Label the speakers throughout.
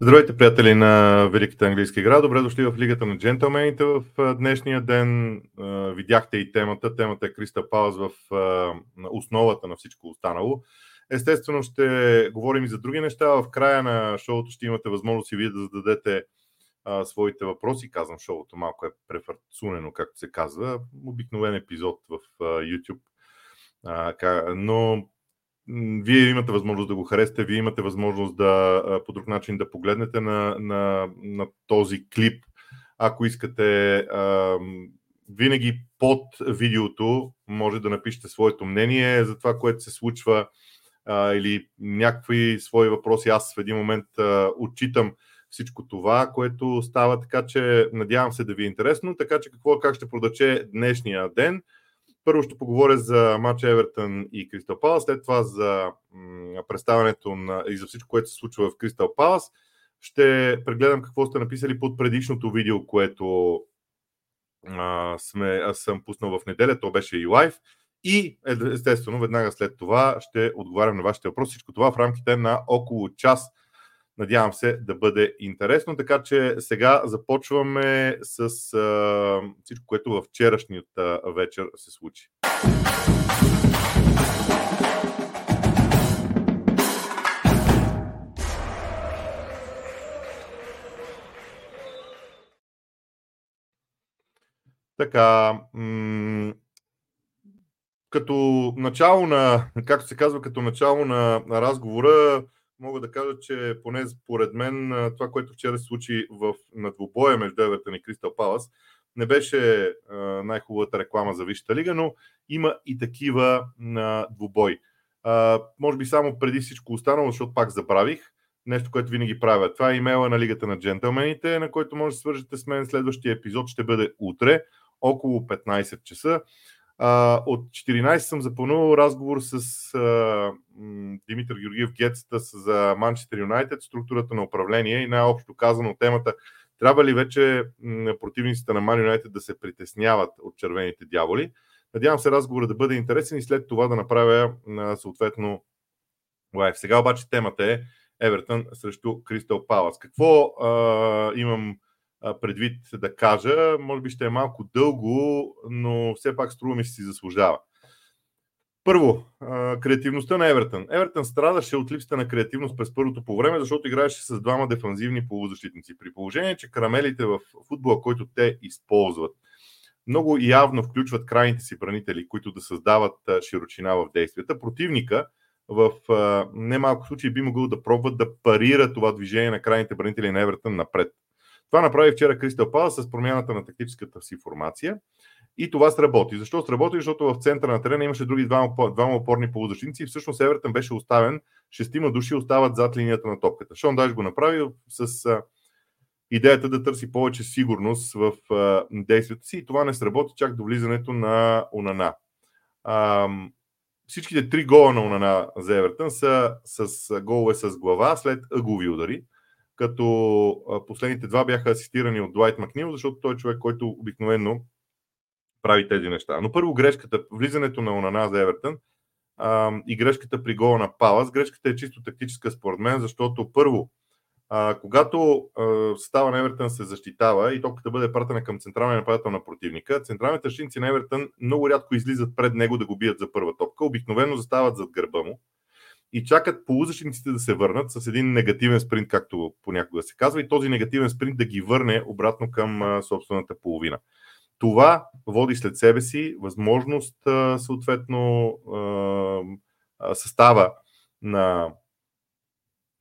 Speaker 1: Здравейте, приятели на Великата английска игра. Добре дошли в Лигата на джентълмените в днешния ден. Видяхте и темата. Темата е Криста Пауз в основата на всичко останало. Естествено ще говорим и за други неща. В края на шоуто ще имате възможност и вие да зададете своите въпроси. Казвам шоуто, малко е префарцунено, както се казва. Обикновен епизод в YouTube. но вие имате възможност да го харесате, вие имате възможност да по друг начин да погледнете на, на, на този клип. Ако искате, винаги под видеото може да напишете своето мнение за това, което се случва или някакви свои въпроси. Аз в един момент отчитам всичко това, което става, така че надявам се да ви е интересно. Така че какво, как ще продаче днешния ден – първо ще поговоря за матч Евертън и Кристал Палас, след това за представянето на, и за всичко, което се случва в Кристал Палас. Ще прегледам какво сте написали под предишното видео, което а, сме, аз съм пуснал в неделя, то беше и лайв. И естествено, веднага след това ще отговарям на вашите въпроси. Всичко това в рамките на около час Надявам се да бъде интересно. Така че сега започваме с а, всичко, което във вчерашната вечер се случи. Така, м- като начало на, както се казва, като начало на, на разговора, мога да кажа, че поне според мен това, което вчера се случи в, на двубоя между Евертън и Кристал Палас, не беше а, най-хубавата реклама за Висшата лига, но има и такива на двубой. А, може би само преди всичко останало, защото пак забравих, нещо, което винаги правя. Това е имейла на Лигата на джентълмените, на който може да свържете с мен. Следващия епизод ще бъде утре, около 15 часа. А, от 14 съм запълнувал разговор с а, Димитър Георгиев Гетста за Манчестър Юнайтед, структурата на управление и най-общо казано темата трябва ли вече противниците на Ман Юнайтед да се притесняват от червените дяволи. Надявам се разговора да бъде интересен и след това да направя съответно лайф. Сега обаче темата е Евертън срещу Кристал Палас. Какво а, имам предвид да кажа. Може би ще е малко дълго, но все пак струва ми си заслужава. Първо, креативността на Евертън. Евертън страдаше от липсата на креативност през първото по време, защото играеше с двама дефанзивни полузащитници. При положение, че карамелите в футбола, който те използват, много явно включват крайните си бранители, които да създават широчина в действията. Противника в немалко случаи би могъл да пробват да парира това движение на крайните бранители на Евертън напред. Това направи вчера Кристал Пала с промяната на тактическата си формация. И това сработи. Защо сработи? Защото в центъра на терена имаше други двама, двама опорни полузащитници и всъщност Евертън беше оставен, шестима души остават зад линията на топката. Шон Даш го направи с а, идеята да търси повече сигурност в действията си и това не сработи чак до влизането на Унана. А, всичките три гола на Унана за Евертън са с голове с глава след ъгови удари като последните два бяха асистирани от Дуайт Макнил, защото той е човек, който обикновено прави тези неща. Но първо грешката, влизането на Онана за Евертън а, и грешката при гола на Палас. Грешката е чисто тактическа според мен, защото първо, а, когато а, става на Евертън се защитава и топката бъде пратена към централния нападател на противника, централните защитници на Евертън много рядко излизат пред него да го бият за първа топка. Обикновено застават зад гърба му и чакат полузащитниците да се върнат с един негативен спринт, както понякога се казва, и този негативен спринт да ги върне обратно към собствената половина. Това води след себе си възможност, съответно, състава на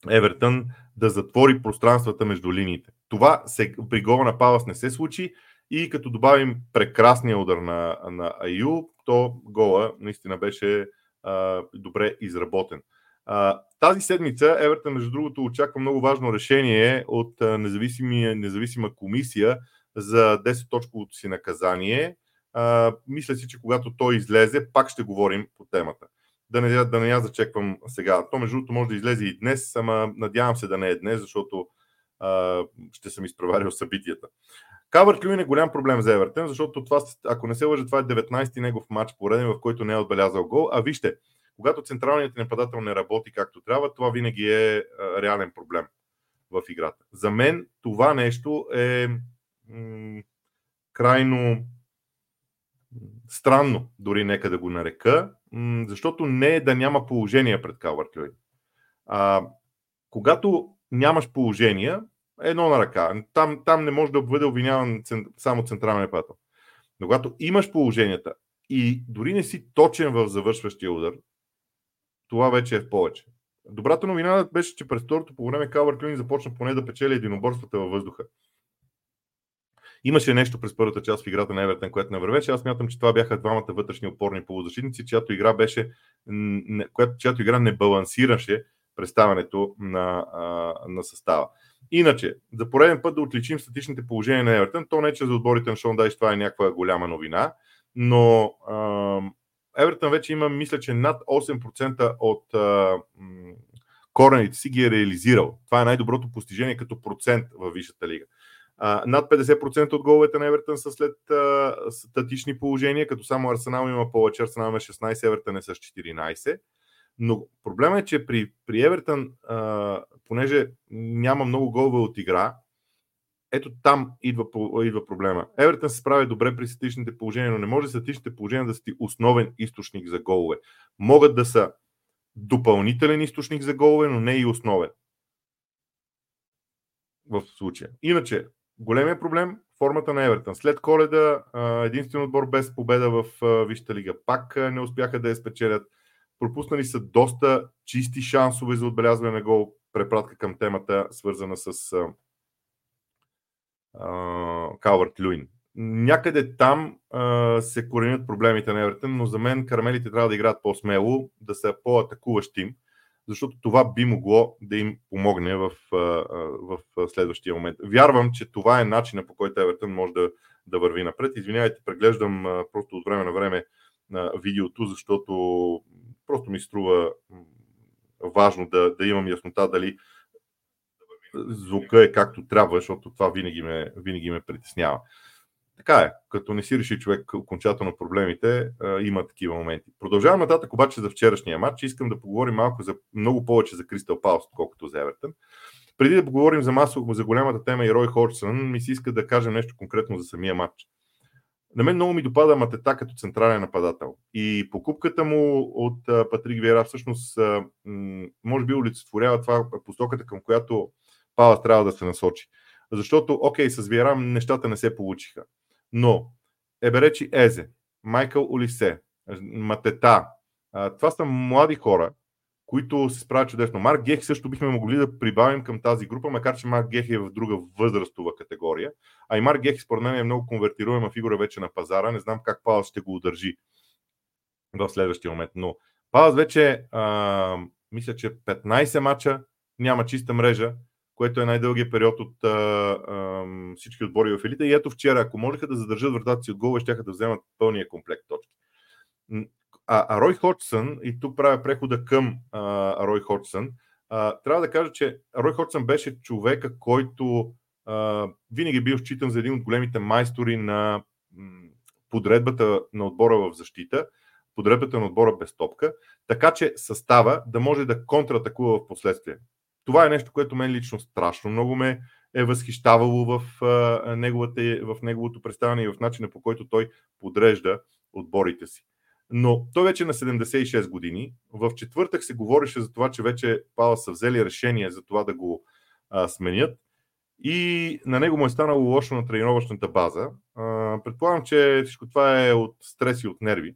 Speaker 1: Евертън да затвори пространствата между линиите. Това се, при гола на Палас не се случи и като добавим прекрасния удар на, на Аю, то гола наистина беше а, добре изработен. А, тази седмица Евертън, между другото, очаква много важно решение от независима комисия за 10-точковото си наказание. А, мисля си, че когато той излезе, пак ще говорим по темата. Да не, да не я зачеквам сега. То, между другото, може да излезе и днес, ама надявам се да не е днес, защото а, ще съм изпреварил събитията. Кавърт Люин е голям проблем за Евертън, защото това, ако не се лъжа, това е 19-ти негов матч пореден, в който не е отбелязал гол. А вижте, когато централният нападател не работи както трябва, това винаги е реален проблем. в играта. За мен това нещо е крайно странно, дори нека да го нарека, защото не е да няма положение пред Калвард Льюин. А, когато нямаш положения, едно на ръка. Там, там не може да бъде обвиняван само централен нападател. Но когато имаш положенията и дори не си точен в завършващия удар, това вече е в повече. Добрата новина беше, че през второто по време Калвар Клюни започна поне да печели единоборствата във въздуха. Имаше нещо през първата част в играта на Евертен, което не вървеше. Аз мятам, че това бяха двамата вътрешни опорни полузащитници, чиято игра беше, която, чиято игра не балансираше представянето на, на състава. Иначе, за пореден път да отличим статичните положения на Евертън, то не че за отборите на Шон Дайш това е някаква голяма новина, но Евертън вече има, мисля, че над 8% от а, корените си ги е реализирал. Това е най-доброто постижение като процент във Висшата лига. А, над 50% от головете на Евертън са след а, статични положения, като само Арсенал има повече, Арсенал има 16, Евертън е с 14. Но проблема е, че при, при Евертън, а, понеже няма много голове от игра, ето там идва, идва проблема. Евертън се справя добре при статичните положения, но не може статичните положения да са ти основен източник за голове. Могат да са допълнителен източник за голове, но не и основен. В случая. Иначе, големия проблем формата на Евертън. След коледа единствен отбор без победа в Висшата лига. Пак не успяха да я спечелят. Пропуснали са доста чисти шансове за отбелязване на гол. Препратка към темата, свързана с Калвард Люин. Някъде там а, се коренят проблемите на Евертън, но за мен карамелите трябва да играят по-смело, да са по-атакуващ тим, защото това би могло да им помогне в, в следващия момент. Вярвам, че това е начина по който Евертън може да, да върви напред. Извинявайте, преглеждам просто от време на време на видеото, защото просто ми струва важно да, да имам яснота дали звука е както трябва, защото това винаги ме, винаги ме притеснява. Така е, като не си реши човек окончателно проблемите, има такива моменти. Продължавам нататък обаче за вчерашния матч. Искам да поговорим малко за много повече за Кристал Паус, колкото за Евертън. Преди да поговорим за масово, за голямата тема и Рой Ходжсън, ми се иска да кажем нещо конкретно за самия матч. На мен много ми допада Матета като централен нападател. И покупката му от Патрик Вера всъщност може би олицетворява това посоката, към която Палас трябва да се насочи. Защото, окей, с Виерам нещата не се получиха. Но Еберечи Езе, Майкъл Олисе, Матета, това са млади хора, които се справят чудесно. Марк Гех също бихме могли да прибавим към тази група, макар че Марк Гех е в друга възрастова категория. А и Марк Гех, според мен, е много конвертируема фигура вече на пазара. Не знам как Палас ще го удържи в следващия момент. Но Палас вече, а, мисля, че 15 мача няма чиста мрежа което е най-дългият период от а, а, всички отбори в елита. И ето вчера, ако можеха да задържат вратата си от гола, ще да вземат пълния комплект точки. А, а Рой Ходжсън, и тук правя прехода към а, Рой Ходжсън, а, трябва да кажа, че Рой Ходжсън беше човека, който а, винаги бил считан за един от големите майстори на подредбата на отбора в защита, подредбата на отбора без топка, така че състава да може да контратакува в последствие. Това е нещо, което мен лично страшно много ме е възхищавало в, неговата, в неговото представяне и в начина по който той подрежда отборите си. Но той вече е на 76 години. В четвъртък се говореше за това, че вече Пала са взели решение за това да го а, сменят. И на него му е станало лошо на тренировъчната база. А, предполагам, че всичко това е от стрес и от нерви.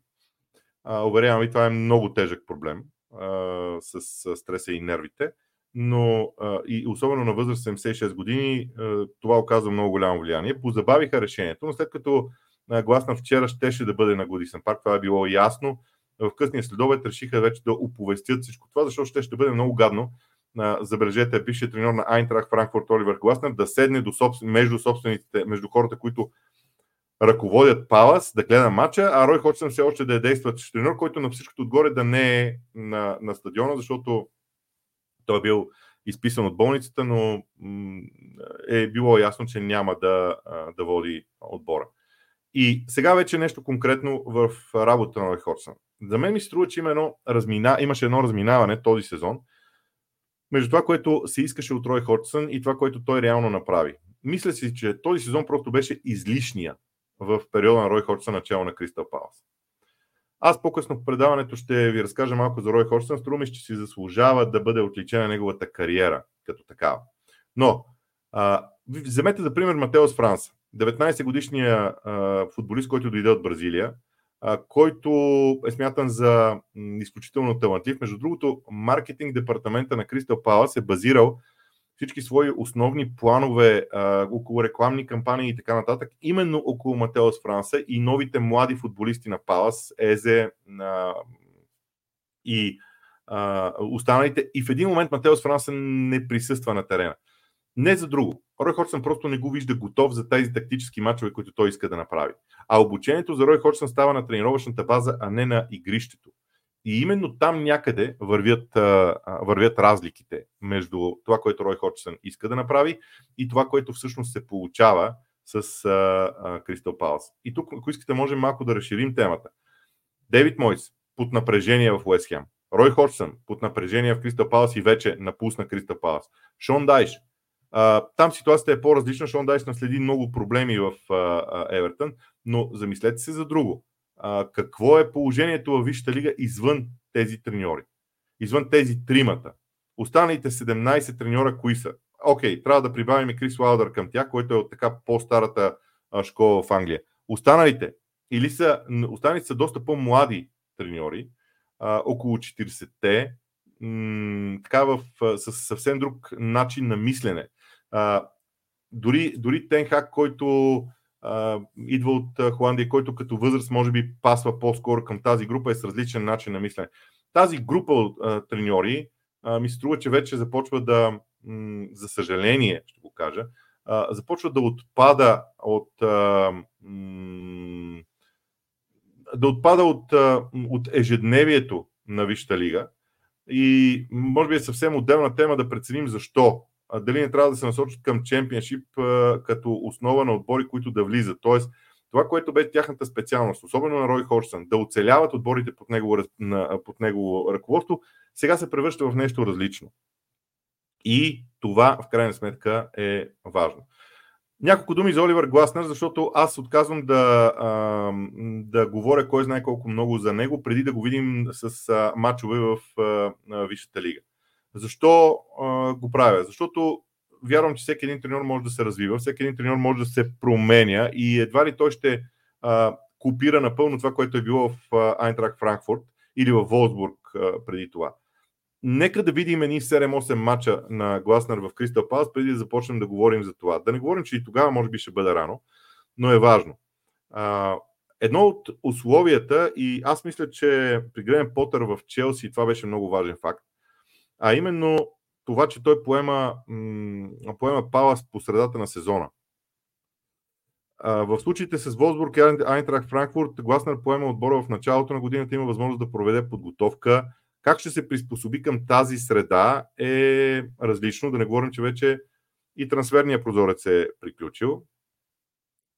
Speaker 1: А, уверявам ви, това е много тежък проблем а, с стреса и нервите но и особено на възраст 76 години това оказва много голямо влияние. Позабавиха решението, но след като гласна вчера щеше да бъде на Годисен парк, това е било ясно. В късния следобед решиха вече да оповестят всичко това, защото ще, ще бъде много гадно. Забележете, бившият треньор на Айнтрах Франкфурт Оливер Гласнер да седне до собствен, между собствените, между хората, които ръководят Палас, да гледа матча, а Рой Ходжсън все още да е действащ треньор, който на всичкото отгоре да не е на, на стадиона, защото той е бил изписан от болницата, но е било ясно, че няма да, да води отбора. И сега вече нещо конкретно в работа на Хорсън. За мен ми струва, че има едно размина, имаше едно разминаване този сезон между това, което се искаше от Рой Ходжсън и това, което той реално направи. Мисля си, че този сезон просто беше излишния в периода на Рой Ходжсън, начало на Кристал Палас. Аз по-късно в предаването ще ви разкажа малко за Рой Ходжсън. Струва ми, че си заслужава да бъде отличена неговата кариера като такава. Но, а, вземете за пример Матеос Франса. 19 годишния а, футболист, който дойде от Бразилия, а, който е смятан за м, изключително талантлив. Между другото, маркетинг департамента на Кристал Палас е базирал всички свои основни планове а, около рекламни кампании и така нататък, именно около Матеос Франса и новите млади футболисти на Палас, Езе а, и а, останалите. И в един момент Матеос Франса не присъства на терена. Не за друго. Рой Ходжсън просто не го вижда готов за тези тактически мачове, които той иска да направи. А обучението за Рой Ходжсън става на тренировъчната база, а не на игрището. И именно там някъде вървят, вървят разликите между това, което Рой Ходжсън иска да направи и това, което всъщност се получава с Кристал Палас. И тук, ако искате, можем малко да разширим темата. Дейвид Мойс под напрежение в Уест Хем. Рой Ходжсън под напрежение в Кристал Палас и вече напусна Кристал Палас. Шон Дайш там ситуацията е по-различна. Шон Дайс наследи много проблеми в Евертън, но замислете се за друго. Какво е положението във Висшата лига извън тези треньори? Извън тези тримата. Останалите 17 треньора кои са? Окей, okay, трябва да прибавим и Крис Уайлдър към тях, който е от така по-старата школа в Англия. Останалите или са, останалите са доста по-млади треньори, около 40-те, м- така в, с съвсем друг начин на мислене. А, дори, дори Тенхак, който идва от Холандия, който като възраст може би пасва по-скоро към тази група, е с различен начин на мислене. Тази група от треньори ми се струва, че вече започва да, за съжаление, ще го кажа, започва да отпада от да отпада от, от ежедневието на Висшата лига. И може би е съвсем отделна тема да преценим защо дали не трябва да се насочат към чемпионшип като основа на отбори, които да влизат. Тоест, това, което бе тяхната специалност, особено на Рой Хорсън, да оцеляват отборите под него, под него ръководство, сега се превръща в нещо различно. И това, в крайна сметка, е важно. Няколко думи за Оливър Гласнер, защото аз отказвам да, да говоря кой знае колко много за него, преди да го видим с матчове в Висшата лига. Защо а, го правя? Защото вярвам, че всеки един треньор може да се развива, всеки един треньор може да се променя и едва ли той ще а, копира напълно това, което е било в Айнтрак Франкфурт или в Волсбург а, преди това. Нека да видим едни 7-8 мача на Гласнер в Кристал Палас, преди да започнем да говорим за това. Да не говорим, че и тогава може би ще бъде рано, но е важно. А, едно от условията, и аз мисля, че при Грен Потър в Челси това беше много важен факт, а именно това, че той поема, м- поема Палас по средата на сезона. А, в случаите с Волсбург и Айнтрах Франкфурт, Гласнер поема отбора в началото на годината, има възможност да проведе подготовка. Как ще се приспособи към тази среда е различно. Да не говорим, че вече и трансферния прозорец е приключил.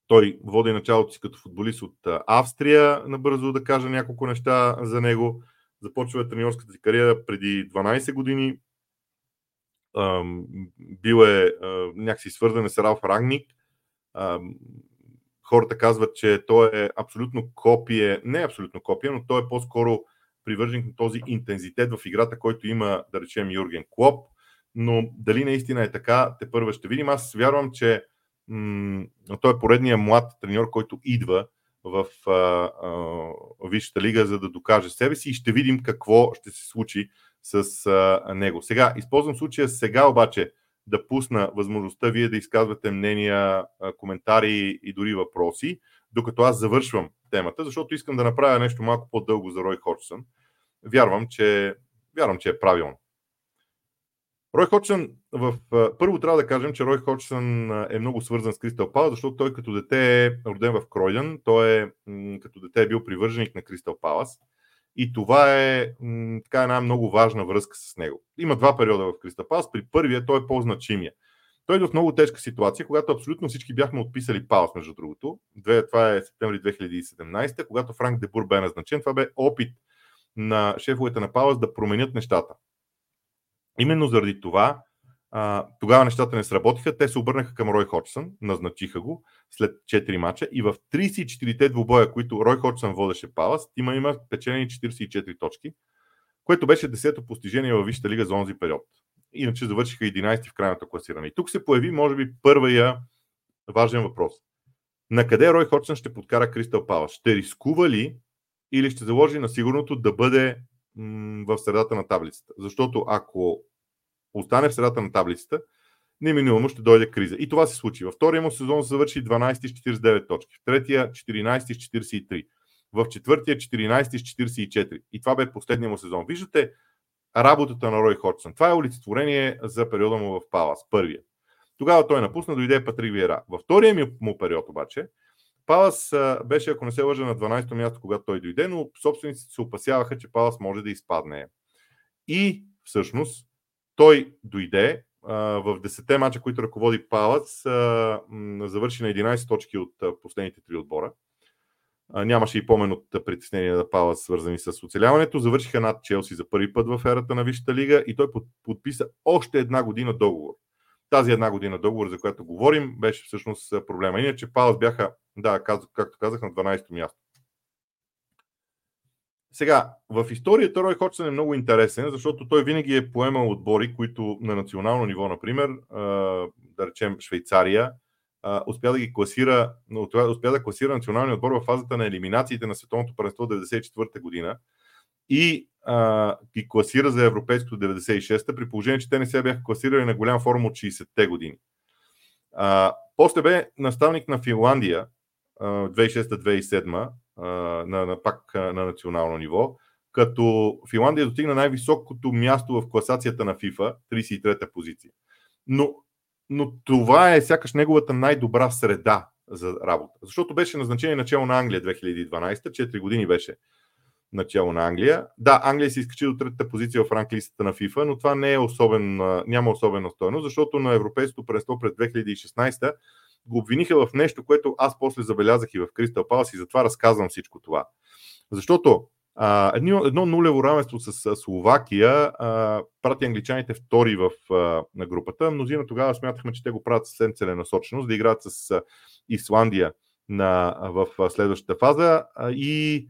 Speaker 1: Той води началото си като футболист от Австрия, набързо да кажа няколко неща за него започва треньорската си кариера преди 12 години. Бил е някакси свързан с Ралф Рагник. Хората казват, че той е абсолютно копие, не е абсолютно копие, но той е по-скоро привърженик на този интензитет в играта, който има, да речем, Юрген Клоп. Но дали наистина е така, те първо ще видим. Аз вярвам, че м- той е поредният млад треньор, който идва в а, а, Висшата лига, за да докаже себе си и ще видим какво ще се случи с а, него. Сега, използвам случая сега обаче да пусна възможността вие да изказвате мнения, коментари и дори въпроси, докато аз завършвам темата, защото искам да направя нещо малко по-дълго за Рой Ходжсън. Вярвам, че, вярвам, че е правилно. Рой Ходжсън, в, първо трябва да кажем, че Рой Ходжсън е много свързан с Кристал Палас, защото той като дете е роден в Кройден, той е като дете е бил привърженик на Кристал Палас и това е така една много важна връзка с него. Има два периода в Кристал Палас. При първия той е по-значимия. Той е в много тежка ситуация, когато абсолютно всички бяхме отписали Палас, между другото. Това е септември 2017, когато Франк Дебур бе назначен. Това бе опит на шефовете на Палас да променят нещата Именно заради това а, тогава нещата не сработиха. Те се обърнаха към Рой Ходжсън, назначиха го след 4 мача и в 34-те двубоя, които Рой Ходжсън водеше Палас, има, има печелени 44 точки, което беше 10-то постижение във Висшата лига за онзи период. Иначе завършиха 11 в крайното класиране. И тук се появи, може би, първия важен въпрос. На къде Рой Ходжсън ще подкара Кристал Палас? Ще рискува ли или ще заложи на сигурното да бъде в средата на таблицата? Защото ако остане в средата на таблицата, неминуемо ще дойде криза. И това се случи. Във втория му сезон завърши 12 с 49 точки, в третия 14 с 43, в четвъртия 14 с 44. И това бе последния му сезон. Виждате работата на Рой Ходжсън. Това е олицетворение за периода му в Палас, първия. Тогава той напусна, дойде Патрик Виера. Във втория му период обаче, Палас беше, ако не се лъжа, на 12-то място, когато той дойде, но собствениците се опасяваха, че Палас може да изпадне. И всъщност той дойде в 10-те мача, които ръководи Палац, завърши на 11 точки от последните три отбора. Нямаше и помен от притеснения на Палац, свързани с оцеляването. Завършиха над Челси за първи път в ерата на Висшата лига и той подписа още една година договор. Тази една година договор, за която говорим, беше всъщност проблема. Иначе Палац бяха, да, както казах, на 12-то място. Сега, в историята Рой Ходжсън е много интересен, защото той винаги е поемал отбори, които на национално ниво, например, да речем Швейцария, успя да ги класира, успя да класира националния отбор в фазата на елиминациите на Световното първенство 1994 година и а, ги класира за Европейското 96-та, при положение, че те не се бяха класирали на голям форма от 60-те години. А, после бе наставник на Финландия 2006-2007 на, на, пак на национално ниво, като Финландия достигна най-високото място в класацията на FIFA, 33-та позиция. Но, но това е сякаш неговата най-добра среда за работа. Защото беше назначение начало на Англия 2012, 4 години беше начало на Англия. Да, Англия се изкачи до третата позиция в ранглистата на FIFA, но това не е особен, няма особена стойност, защото на Европейското престо през 2016 го обвиниха в нещо, което аз после забелязах и в Кристал Палас и затова разказвам всичко това. Защото а, едно, едно нулево равенство с Словакия а, прати англичаните втори в а, на групата. Мнозина тогава смятахме, че те го правят съвсем целенасоченост, да играят с а, Исландия на, в следващата фаза а, и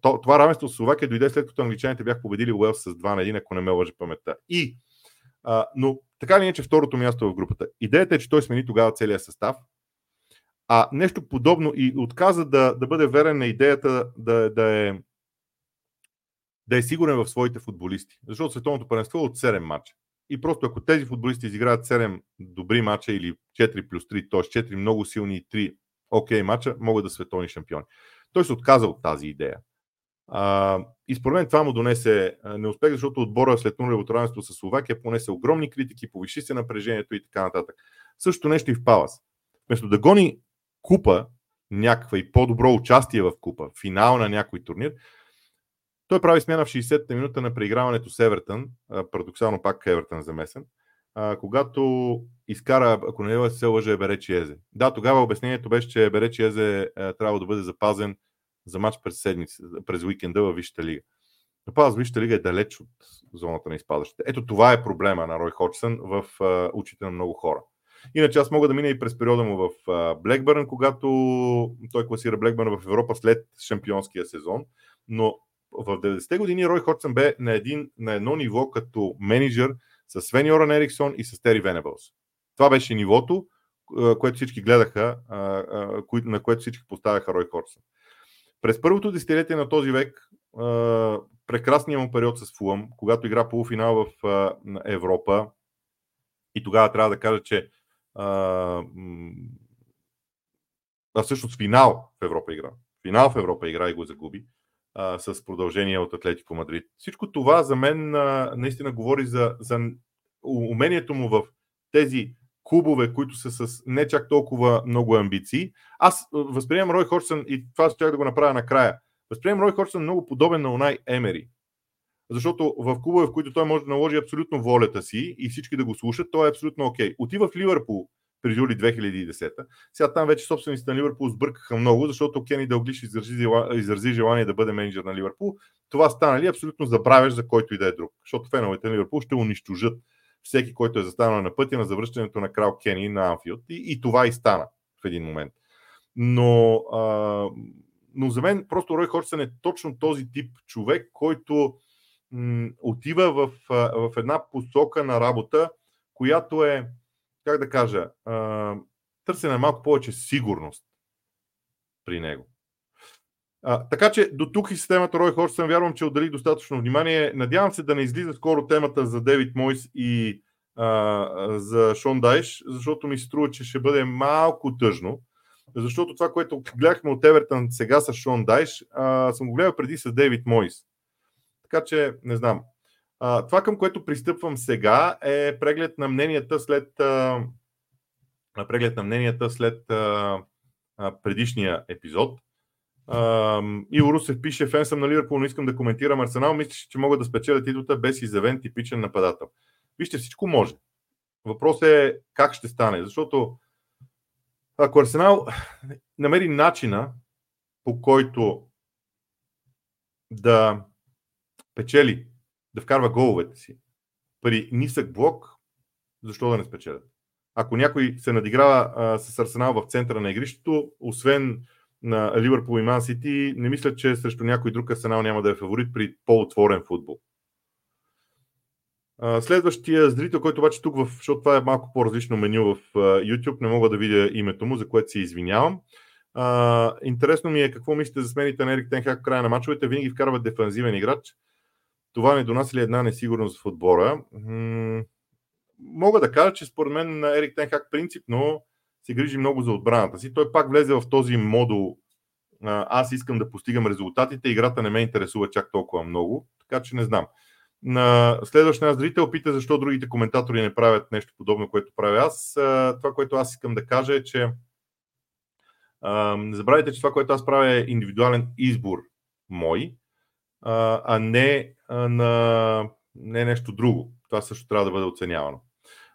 Speaker 1: то, това равенство с Словакия дойде след като англичаните бяха победили Уелс с 2 на 1, ако не ме лъжи паметта. И, а, но така ли е, че второто място в групата. Идеята е, че той смени тогава целият състав, а нещо подобно и отказа да, да бъде верен на идеята да, да, е, да е сигурен в своите футболисти. Защото световното първенство е от 7 мача. И просто ако тези футболисти изиграят 7 добри мача или 4 плюс 3, т.е. 4 много силни и 3 окей okay, мача, могат да световни шампиони. Той се отказа от тази идея. А, и според мен това му донесе неуспех, защото отбора след нулевото равенство с Словакия понесе огромни критики, повиши се напрежението и така нататък. Също нещо и в Палас. Вместо да гони купа, някаква и по-добро участие в купа, финал на някой турнир, той прави смяна в 60-та минута на преиграването с Евертън, парадоксално пак Евертън замесен, когато изкара, ако не се лъже, Беречи Езе. Да, тогава обяснението беше, че Беречи Езе трябва да бъде запазен за матч през седмица, през уикенда във Висшата лига. Но Палас Висшата лига е далеч от зоната на изпадащите. Ето това е проблема на Рой Ходжсън в uh, очите на много хора. Иначе аз мога да мина и през периода му в Блекбърн, когато той класира Блекбърн в Европа след шампионския сезон, но в 90-те години Рой Ходжсън бе на, един, на едно ниво като менеджер с Свен Йоран Ериксон и с Тери Венебълс. Това беше нивото, което всички гледаха, на което всички поставяха Рой Ходжсън. През първото десетилетие на този век, прекрасният му период с Фулъм, когато игра полуфинал в Европа, и тогава трябва да кажа, че а, всъщност финал в Европа игра. Финал в Европа игра и го загуби а, с продължение от Атлетико Мадрид. Всичко това за мен а, наистина говори за, за умението му в тези клубове, които са с не чак толкова много амбиции. Аз възприемам Рой Хорсън и това ще да го направя накрая. Възприемам Рой Хорсън много подобен на Унай Емери. Защото в клубове, в които той може да наложи абсолютно волята си и всички да го слушат, той е абсолютно окей. Okay. Отива в Ливърпул, през юли 2010. Сега там вече собствениците на Ливърпул сбъркаха много, защото Кени Дълглиш изрази, изрази желание да бъде менеджер на Ливърпул. Това стана ли абсолютно забравяш за който и да е друг, защото феновете на Ливърпул ще унищожат всеки, който е застанал на пътя на завръщането на крал Кени на Анфилд. И, и това и стана в един момент. Но, а, но за мен просто Рой Хорсън е точно този тип човек, който м- отива в, в една посока на работа, която е, как да кажа, а, търсене малко повече сигурност при него. А, така че до тук и системата Рой Хорсън вярвам, че отделих достатъчно внимание. Надявам се да не излиза скоро темата за Девид Мойс и а, за Шон Дайш, защото ми се струва, че ще бъде малко тъжно. Защото това, което гледахме от Евертън сега с Шон Дайш, а, съм го гледал преди с Дейвид Мойс. Така че, не знам. А, това, към което пристъпвам сега, е преглед на мненията след, а, преглед на мненията след а, а, предишния епизод. Иво Русев пише, фен съм на Ливърпул, но искам да коментирам Арсенал. Мислиш, че могат да спечелят титлата без изявен типичен нападател. Вижте, всичко може. Въпросът е как ще стане. Защото ако Арсенал намери начина по който да печели, да вкарва головете си при нисък блок, защо да не спечелят? Ако някой се надиграва а, с Арсенал в центъра на игрището, освен на Ливърпул и Ман Сити, не мисля, че срещу някой друг Арсенал няма да е фаворит при по-отворен футбол. Следващия зрител, който обаче тук, в, защото това е малко по-различно меню в YouTube, не мога да видя името му, за което се извинявам. А, интересно ми е какво мислите за смените на Ерик Тенхак в края на мачовете. Винаги вкарва дефанзивен играч. Това не донася ли една несигурност в отбора? Мога да кажа, че според мен Ерик Тенхак принципно се грижи много за отбраната си. Той пак влезе в този модул аз искам да постигам резултатите, играта не ме интересува чак толкова много, така че не знам. На следващия зрител пита защо другите коментатори не правят нещо подобно, което правя аз. Това, което аз искам да кажа е, че не забравяйте, че това, което аз правя е индивидуален избор мой, а не, на, не нещо друго. Това също трябва да бъде оценявано.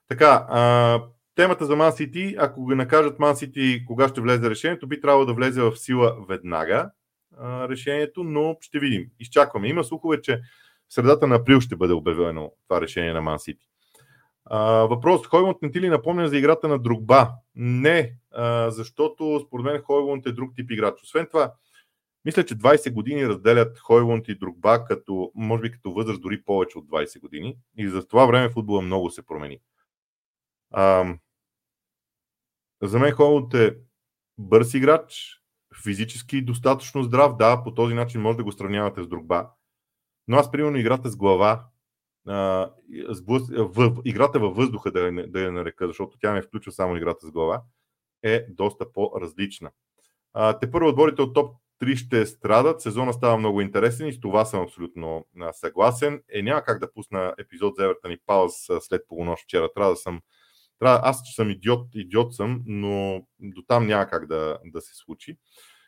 Speaker 1: Така, темата за Man City, ако го накажат Man City кога ще влезе решението, би трябвало да влезе в сила веднага решението, но ще видим. Изчакваме. Има слухове, че в средата на април ще бъде обявено това решение на Ман Сити. Въпрос. Хойвунд не ти ли напомня за играта на Другба? Не, а, защото според мен Хойвунд е друг тип играч. Освен това, мисля, че 20 години разделят Хойвунд и Другба, като, може би като възраст дори повече от 20 години. И за това време футбола много се промени. А, за мен Хойвунд е бърз играч, физически достатъчно здрав. Да, по този начин може да го сравнявате с Другба. Но аз, примерно, играта с глава, а, с бъз... в... играта във въздуха, да я, да я нарека, защото тя не включва само играта с глава, е доста по-различна. А, те първо отборите от топ 3 ще страдат. Сезона става много интересен и с това съм абсолютно съгласен. Е, няма как да пусна епизод за Евертън и Паус след полунощ вчера. Трябва да съм. Трябва, аз че съм идиот, идиот съм, но до там няма как да, да се случи.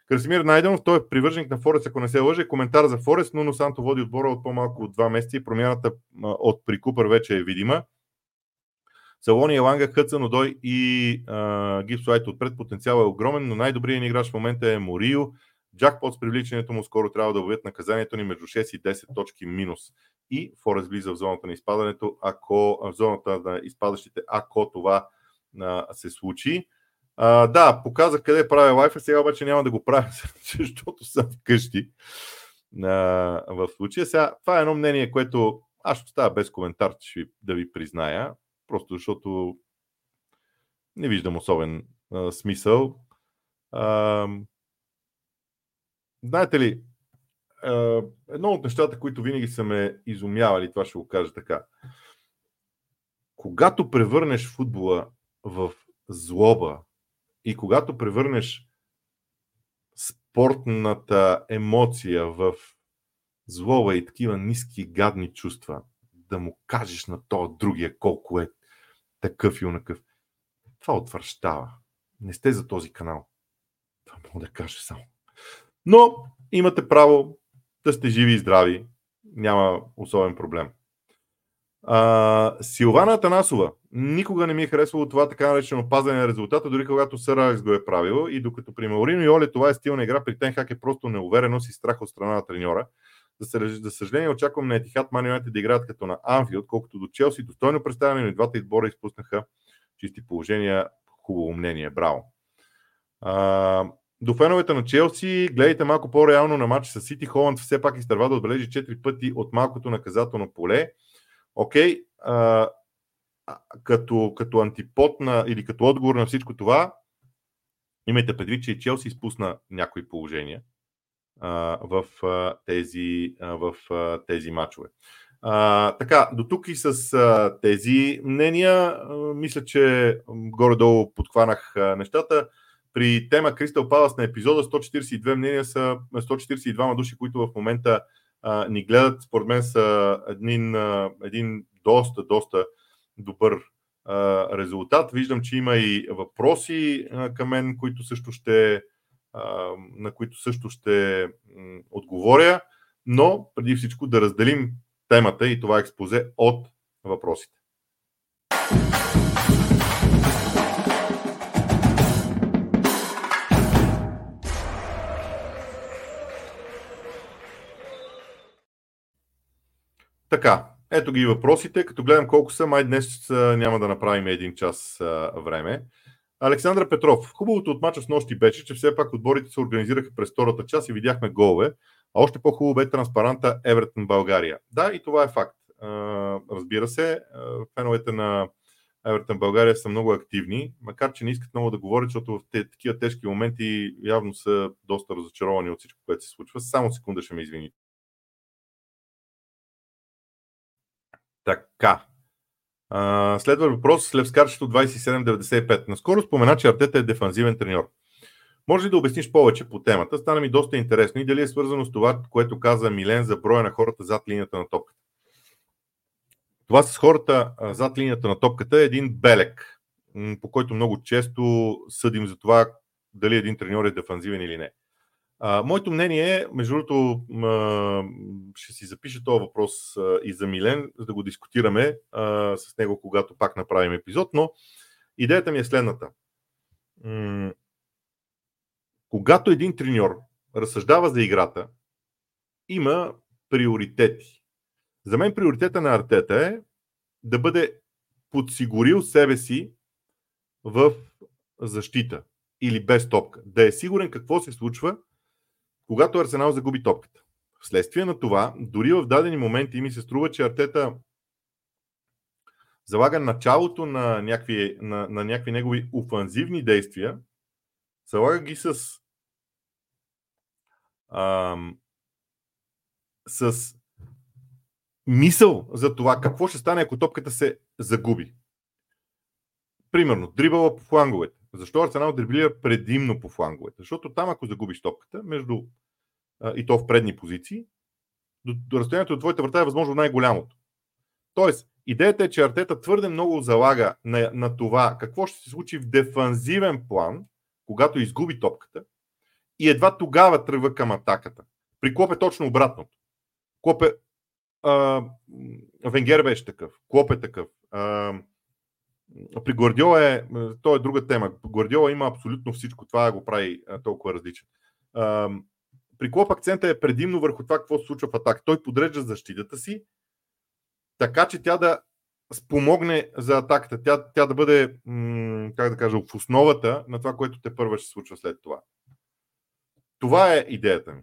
Speaker 1: Красимир Найденов, той е привърженик на Форест, ако не се лъже. Коментар за Форест, но Санто води отбора от по-малко от два месеца и промяната от Прикупър вече е видима. Салони, Еланга, Хътсън, Одой и Гипсуайт отпред потенциал е огромен, но най-добрият играч в момента е Морио. Джакпот с привличането му скоро трябва да обявят наказанието ни между 6 и 10 точки минус. И Форест влиза в зоната на изпадането, ако в зоната на изпадащите, ако това а, се случи. А, да, показах къде правя лайфа, сега обаче няма да го правя, защото съм вкъщи. А, в случая сега, това е едно мнение, което аз ще оставя без коментар, ви, да ви призная, просто защото не виждам особен а, смисъл. А, знаете ли, едно от нещата, които винаги са ме изумявали, това ще го кажа така. Когато превърнеш футбола в злоба, и когато превърнеш спортната емоция в злоба и такива ниски гадни чувства, да му кажеш на то другия колко е такъв и онакъв, това отвръщава. Не сте за този канал. Това мога да кажа само. Но имате право да сте живи и здрави. Няма особен проблем. А, Силвана Танасова. Никога не ми е харесвало това така наречено пазене на резултата, дори когато Сър го е правил. И докато при Маурино и Оле това е стил на игра, при Тенхак е просто неувереност и страх от страна на треньора. За съжаление, очаквам на Етихат Манионете да играят като на Анфилд, колкото до Челси. Достойно представяне, но и двата избора изпуснаха чисти положения. Хубаво мнение. Браво. А, до феновете на Челси, гледайте малко по-реално на матч с Сити. Холанд все пак изтърва да отбележи 4 пъти от малкото наказателно поле. Окей, а, като, като антипод на, или като отговор на всичко това, имайте предвид, че и Челси изпусна някои положения а, в, а, тези, а, в а, тези матчове. А, така, до тук и с а, тези мнения, а, мисля, че горе-долу подхванах а, нещата. При тема Кристал Палас на епизода 142 мнения са 142 души, които в момента а, ни гледат. Според мен са един, а, един доста, доста добър а, резултат. Виждам, че има и въпроси а, към мен, които също ще, а, на които също ще м, отговоря, но преди всичко да разделим темата и това експозе от въпросите. Така, ето ги въпросите. Като гледам колко са, май днес няма да направим един час време. Александър Петров. Хубавото от мача с нощи беше, че все пак отборите се организираха през втората част и видяхме голове. А още по-хубаво бе транспаранта Евертон България. Да, и това е факт. Разбира се, феновете на Евертон България са много активни, макар че не искат много да говорят, защото в те, такива тежки моменти явно са доста разочаровани от всичко, което се случва. Само секунда ще ме извините. Така. А, следва въпрос. Левскарчето 2795. Наскоро спомена, че Артета е дефанзивен треньор. Може ли да обясниш повече по темата? Стана ми доста интересно и дали е свързано с това, което каза Милен за броя на хората зад линията на топката. Това с хората зад линията на топката е един белек, по който много често съдим за това дали един треньор е дефанзивен или не. А, моето мнение е, между другото, ще си запиша този въпрос а, и за Милен, за да го дискутираме а, с него, когато пак направим епизод, но идеята ми е следната. М- когато един треньор разсъждава за играта, има приоритети. За мен приоритета на Артета е да бъде подсигурил себе си в защита или без топка. Да е сигурен какво се случва когато Арсенал загуби топката. Вследствие на това, дори в дадени моменти ми се струва, че Артета залага началото на някакви, на, на някакви негови офанзивни действия, залага ги с ам, с мисъл за това какво ще стане, ако топката се загуби. Примерно, дрибала по фланговете. Защо Арсенал дриблира предимно по фланговете? Защото там, ако загубиш топката, между, а, и то в предни позиции, до, до разстоянието от твоята врата е възможно най-голямото. Тоест, идеята е, че Артета твърде много залага на, на това какво ще се случи в дефанзивен план, когато изгуби топката, и едва тогава тръгва към атаката. При Клоп е точно обратното. Клоп е. А, Венгер беше такъв. Клоп е такъв. А, при Гвардиола е, то е друга тема. Гвардиола има абсолютно всичко. Това го прави толкова различен. При Клоп акцента е предимно върху това какво се случва в атака. Той подрежда защитата си, така че тя да спомогне за атаката. Тя, тя да бъде, как да кажа, в основата на това, което те първа ще случва след това. Това е идеята ми.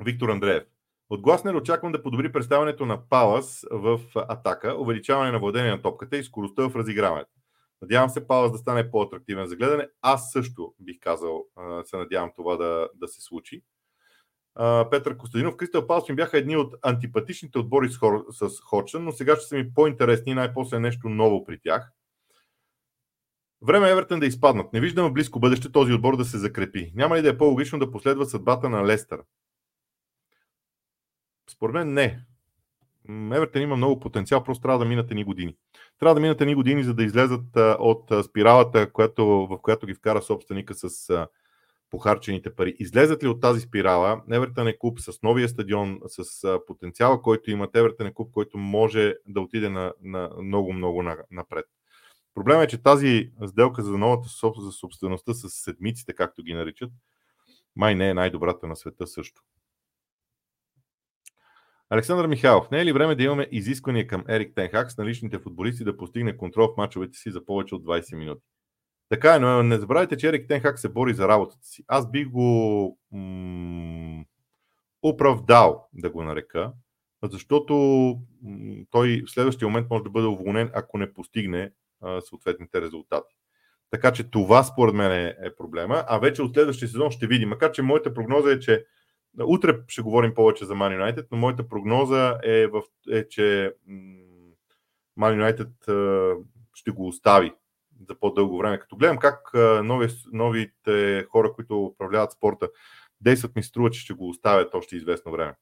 Speaker 1: Виктор Андреев. От Гласнер очаквам да подобри представянето на Палас в атака, увеличаване на владение на топката и скоростта в разиграването. Надявам се Палас да стане по-атрактивен за гледане. Аз също бих казал, се надявам това да, да се случи. Петър Костадинов, Кристал Палас ми бяха едни от антипатичните отбори с, Хор, с Ходжсън, но сега ще са ми по-интересни и най-после нещо ново при тях. Време е Евертън да изпаднат. Не виждам в близко бъдеще този отбор да се закрепи. Няма ли да е по-логично да последва съдбата на Лестър? Според мен не. Евертън има много потенциал, просто трябва да минат едни години. Трябва да минат едни години, за да излезат от спиралата, която, в която ги вкара собственика с похарчените пари. Излезат ли от тази спирала, Евертън е клуб с новия стадион, с потенциала, който имат, Евертън е клуб, който може да отиде на, на много-много напред. Проблемът е, че тази сделка за новата за собствеността с седмиците, както ги наричат, май не е най-добрата на света също. Александър Михайлов, не е ли време да имаме изисквания към Ерик Тенхак с наличните футболисти да постигне контрол в мачовете си за повече от 20 минути? Така е, но не забравяйте, че Ерик Тенхак се бори за работата си. Аз би го м- оправдал, да го нарека, защото той в следващия момент може да бъде уволнен, ако не постигне а, съответните резултати. Така че това според мен е, е проблема. А вече от следващия сезон ще видим. Макар че моята прогноза е, че утре ще говорим повече за Man United, но моята прогноза е, в, е че Man United ще го остави за по-дълго време. Като гледам как нови, новите хора, които управляват спорта, действат ми струва, че ще го оставят още известно време.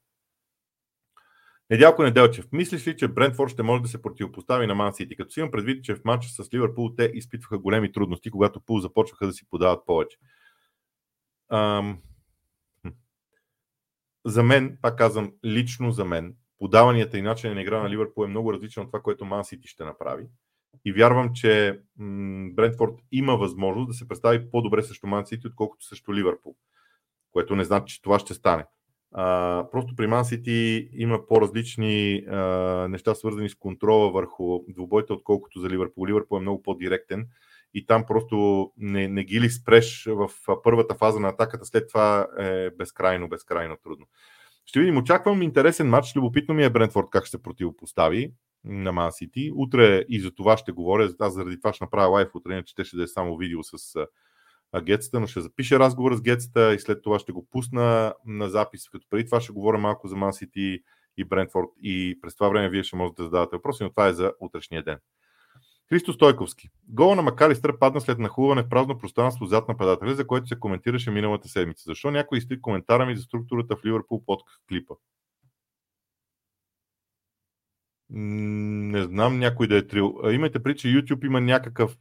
Speaker 1: Недялко Неделчев, мислиш ли, че Брентфорд ще може да се противопостави на Ман Сити? Като си имам предвид, че в матча с Ливърпул те изпитваха големи трудности, когато Пул започваха да си подават повече. Ам... За мен, пак казвам, лично за мен, подаванията и начинът на игра на Ливърпул е много различен от това, което Ман Сити ще направи. И вярвам, че Брентфорд има възможност да се представи по-добре срещу Ман Сити, отколкото срещу Ливърпул. Което не значи, че това ще стане. А, просто при Man City има по-различни а, неща, свързани с контрола върху двубойта, отколкото за Ливърпул. Ливърпул е много по-директен и там просто не, не ги ли спреш в първата фаза на атаката, след това е безкрайно, безкрайно трудно. Ще видим, очаквам интересен матч. Любопитно ми е Брентфорд как ще противопостави на Man City. Утре и за това ще говоря. Аз заради това ще направя лайф утре, иначе ще да е само видео с Гетста, но ще запиша разговор с Гетста и след това ще го пусна на запис. Като преди това ще говоря малко за Man City и Брентфорд и през това време вие ще можете да задавате въпроси, но това е за утрешния ден. Христо Стойковски. Гола на Макалистър падна след нахлуване в празно пространство зад нападателя, за което се коментираше миналата седмица. Защо някой изтри коментара ми за структурата в Ливърпул под клипа? Не знам някой да е трил. Имайте при, че YouTube има някакъв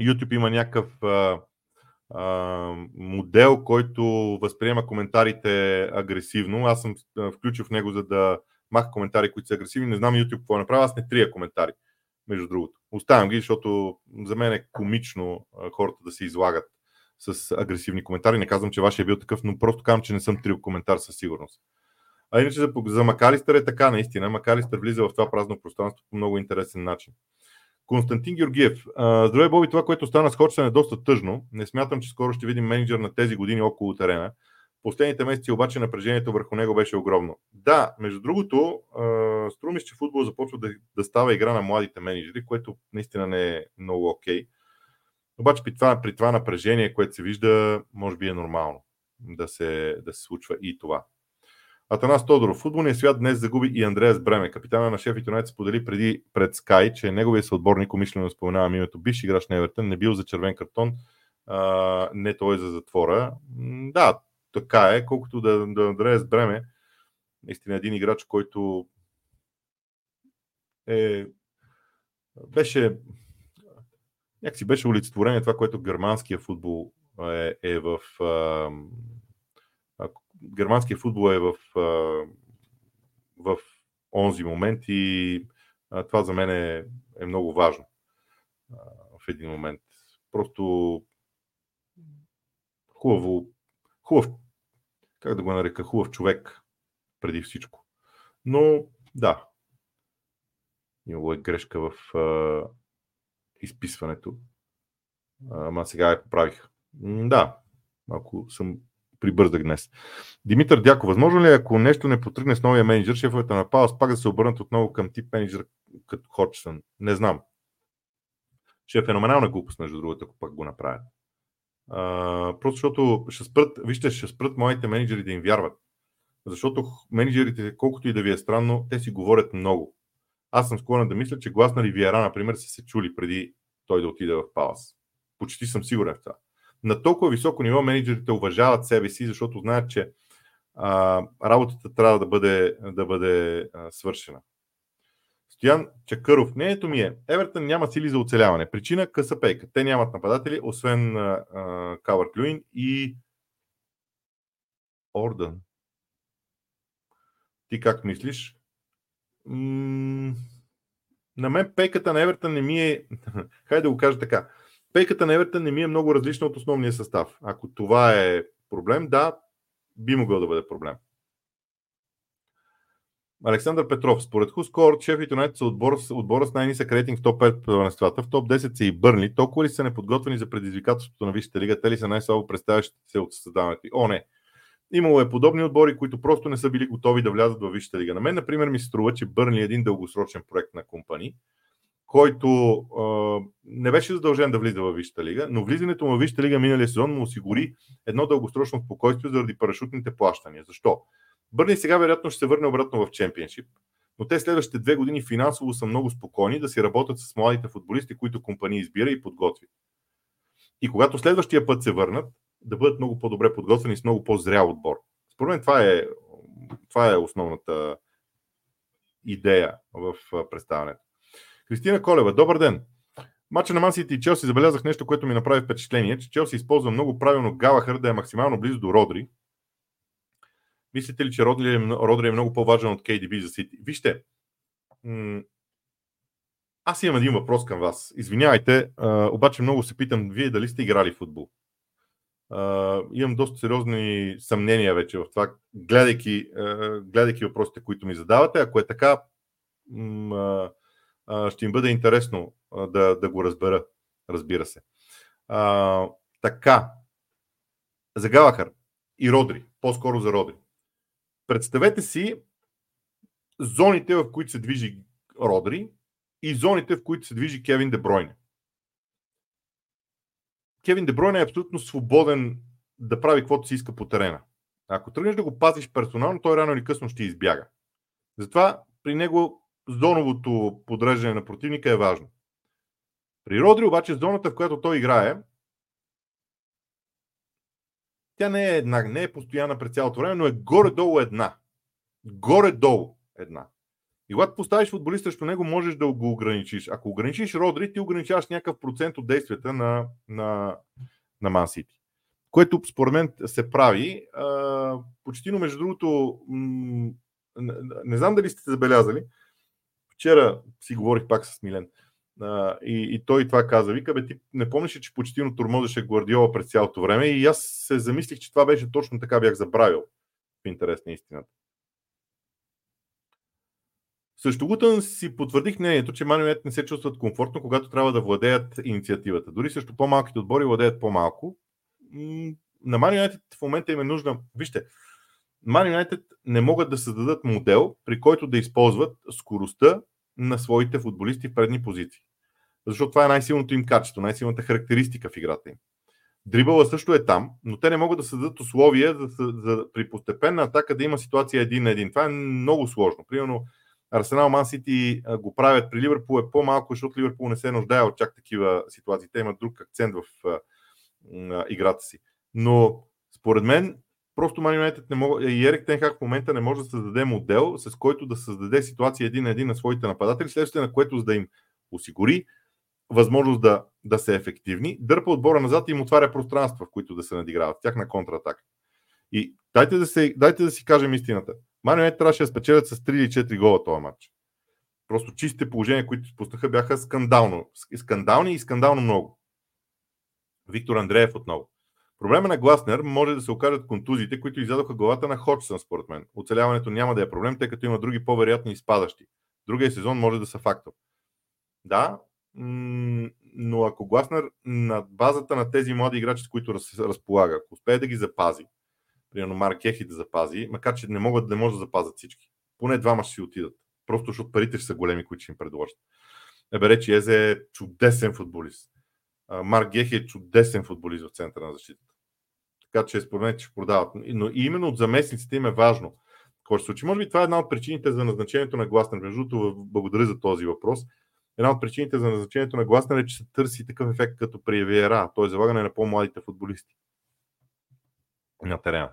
Speaker 1: YouTube има някакъв модел, който възприема коментарите агресивно. Аз съм включил в него, за да маха коментари, които са агресивни. Не знам YouTube какво е направил. Аз не трия коментари, между другото. Оставям ги, защото за мен е комично хората да се излагат с агресивни коментари. Не казвам, че вашия е бил такъв, но просто казвам, че не съм трил коментар със сигурност. А иначе за, за Макалистър е така, наистина. Макалистър влиза в това празно пространство по много интересен начин. Константин Георгиев. Здравей, Боби, това, което стана с Ходжсън е доста тъжно. Не смятам, че скоро ще видим менеджер на тези години около терена. Последните месеци обаче напрежението върху него беше огромно. Да, между другото, струмиш, че футбол започва да, да става игра на младите менеджери, което наистина не е много окей. Okay. Обаче при това, при това напрежение, което се вижда, може би е нормално да се, да се случва и това. Атанас Тодоров. Футболният свят днес загуби и Андреас Бреме. Капитана на Шеф Юнайтед сподели преди пред Скай, че неговия съотборник, умишлено споменавам името, бивш играч на Евертън, не бил за червен картон, а, не той е за затвора. Да, така е, колкото да, да Андреас Бреме, наистина един играч, който е, беше някакси беше олицетворение това, което германския футбол е, е в германския футбол е в, в онзи момент и това за мен е, е много важно в един момент. Просто хубаво, хубав, как да го нарека, хубав човек преди всичко. Но да, имало е грешка в а, изписването. Ама сега я поправих. Да, малко съм прибързах днес. Димитър Дяко, възможно ли е, ако нещо не потръгне с новия менеджер, шефовете на Паус пак да се обърнат отново към тип менеджер като Ходжсън? Не знам. Ще е феноменална глупост, между другото, ако пак го направят. Просто защото ще спрат, вижте, ще спрат моите менеджери да им вярват. Защото менеджерите, колкото и да ви е странно, те си говорят много. Аз съм склонен да мисля, че глас на Ривиера, например, са се чули преди той да отиде в Палас. Почти съм сигурен в това на толкова високо ниво менеджерите уважават себе си, защото знаят, че а, работата трябва да бъде, да бъде а, свършена. Стоян Чакъров. Мнението ми е, Евертън няма сили за оцеляване. Причина къса пейка. Те нямат нападатели, освен Кавър Клюин и Ордън. Ти как мислиш? М- на мен пейката на Евертън не ми е... Хайде да го кажа така. Пейката на Евертън не ми е много различна от основния състав. Ако това е проблем, да, би могъл да бъде проблем. Александър Петров. Според Хускор, Шеф Юнайтед са отбор, отбора с най-нисък рейтинг в топ 5 първенствата. В топ 10 са и Бърни. Толкова ли са неподготвени за предизвикателството на Висшата лига? Те ли са най-слабо представящите се от създаването? О, не. Имало е подобни отбори, които просто не са били готови да влязат в Висшата лига. На мен, например, ми струва, че Бърни е един дългосрочен проект на компании, който а, не беше задължен да влиза в Висшата лига, но влизането в Висшата лига миналия сезон му осигури едно дългосрочно спокойствие заради парашутните плащания. Защо? Бърни сега вероятно ще се върне обратно в чемпионшип, но те следващите две години финансово са много спокойни да си работят с младите футболисти, които компания избира и подготви. И когато следващия път се върнат, да бъдат много по-добре подготвени с много по-зрял отбор. Според мен това е, това е основната идея в представянето. Кристина Колева, добър ден! Мача на Мансити и Челси забелязах нещо, което ми направи впечатление, че Челси използва много правилно Галахър да е максимално близо до Родри. Мислите ли, че Родри е, Родри е много по-важен от KDB за Сити? Вижте, аз имам един въпрос към вас. Извинявайте, обаче много се питам, вие дали сте играли в футбол? Имам доста сериозни съмнения вече в това, гледайки, гледайки въпросите, които ми задавате. Ако е така, ще им бъде интересно да, да го разбера, разбира се. Така, за Галахър и Родри, по-скоро за Родри. Представете си зоните, в които се движи Родри и зоните, в които се движи Кевин Дебройне. Кевин Дебройн е абсолютно свободен да прави каквото си иска по терена. Ако тръгнеш да го пазиш персонално, той рано или късно ще избяга. Затова при него зоновото подреждане на противника е важно. При Родри обаче зоната, в която той играе, тя не е една, не е постоянна през цялото време, но е горе-долу една. Горе-долу една. И когато поставиш футболист срещу него, можеш да го ограничиш. Ако ограничиш Родри, ти ограничаваш някакъв процент от действията на, на, на Man City. Което според мен се прави. Почти, между другото, не, не знам дали сте забелязали. Вчера си говорих пак с Милен. А, и, и той това каза. Вика, бе, ти не помниш, че почти тормозеше Гвардиола през цялото време. И аз се замислих, че това беше точно така, бях забравил в интерес на истината. Също Гутън си потвърдих мнението, че Man не се чувстват комфортно, когато трябва да владеят инициативата. Дори също по-малките отбори владеят по-малко. На Man в момента им е нужна... Вижте, United не могат да създадат модел, при който да използват скоростта на своите футболисти в предни позиции. Защото това е най-силното им качество, най-силната характеристика в играта им. Дрибъла също е там, но те не могат да създадат условия за, за, за при постепенна атака да има ситуация един на един. Това е много сложно. Примерно, Арсенал Ман Сити го правят при Ливърпул е по-малко, защото Ливърпул не се нуждае от чак такива ситуации. Те имат друг акцент в играта си. Но според мен просто Man United не мога, и Ерик Тенхак в момента не може да създаде модел, с който да създаде ситуация един на един на своите нападатели, следствие на което за да им осигури възможност да, да са ефективни, дърпа отбора назад и им отваря пространства, в които да се надиграват, тях на контратака. И дайте да, се, дайте да си кажем истината. Юнайтед трябваше да спечелят с 3 или 4 гола този матч. Просто чистите положения, които спуснаха, бяха скандално. Скандални и скандално много. Виктор Андреев отново. Проблема на Гласнер може да се окажат контузиите, които издадоха главата на Ходжсън, според мен. Оцеляването няма да е проблем, тъй като има други по-вероятни изпадащи. Другия сезон може да са фактор. Да, но ако Гласнер на базата на тези млади играчи, с които разполага, ако успее да ги запази, примерно Марк Ехи да запази, макар че не могат да може да запазят всички. Поне двама ще си отидат. Просто защото парите ще са големи, които ще им предложат. Еберечи Езе е чудесен футболист. Марк Гехи е чудесен футболист в центъра на защитата. Така че според мен ще продават. Но именно от заместниците им е важно. Какво ще случи? Може би това е една от причините за назначението на Гласнер. Между другото, благодаря за този въпрос. Една от причините за назначението на Гласнер е, че се търси такъв ефект като при Виера, т.е. залагане на по-младите футболисти на терена.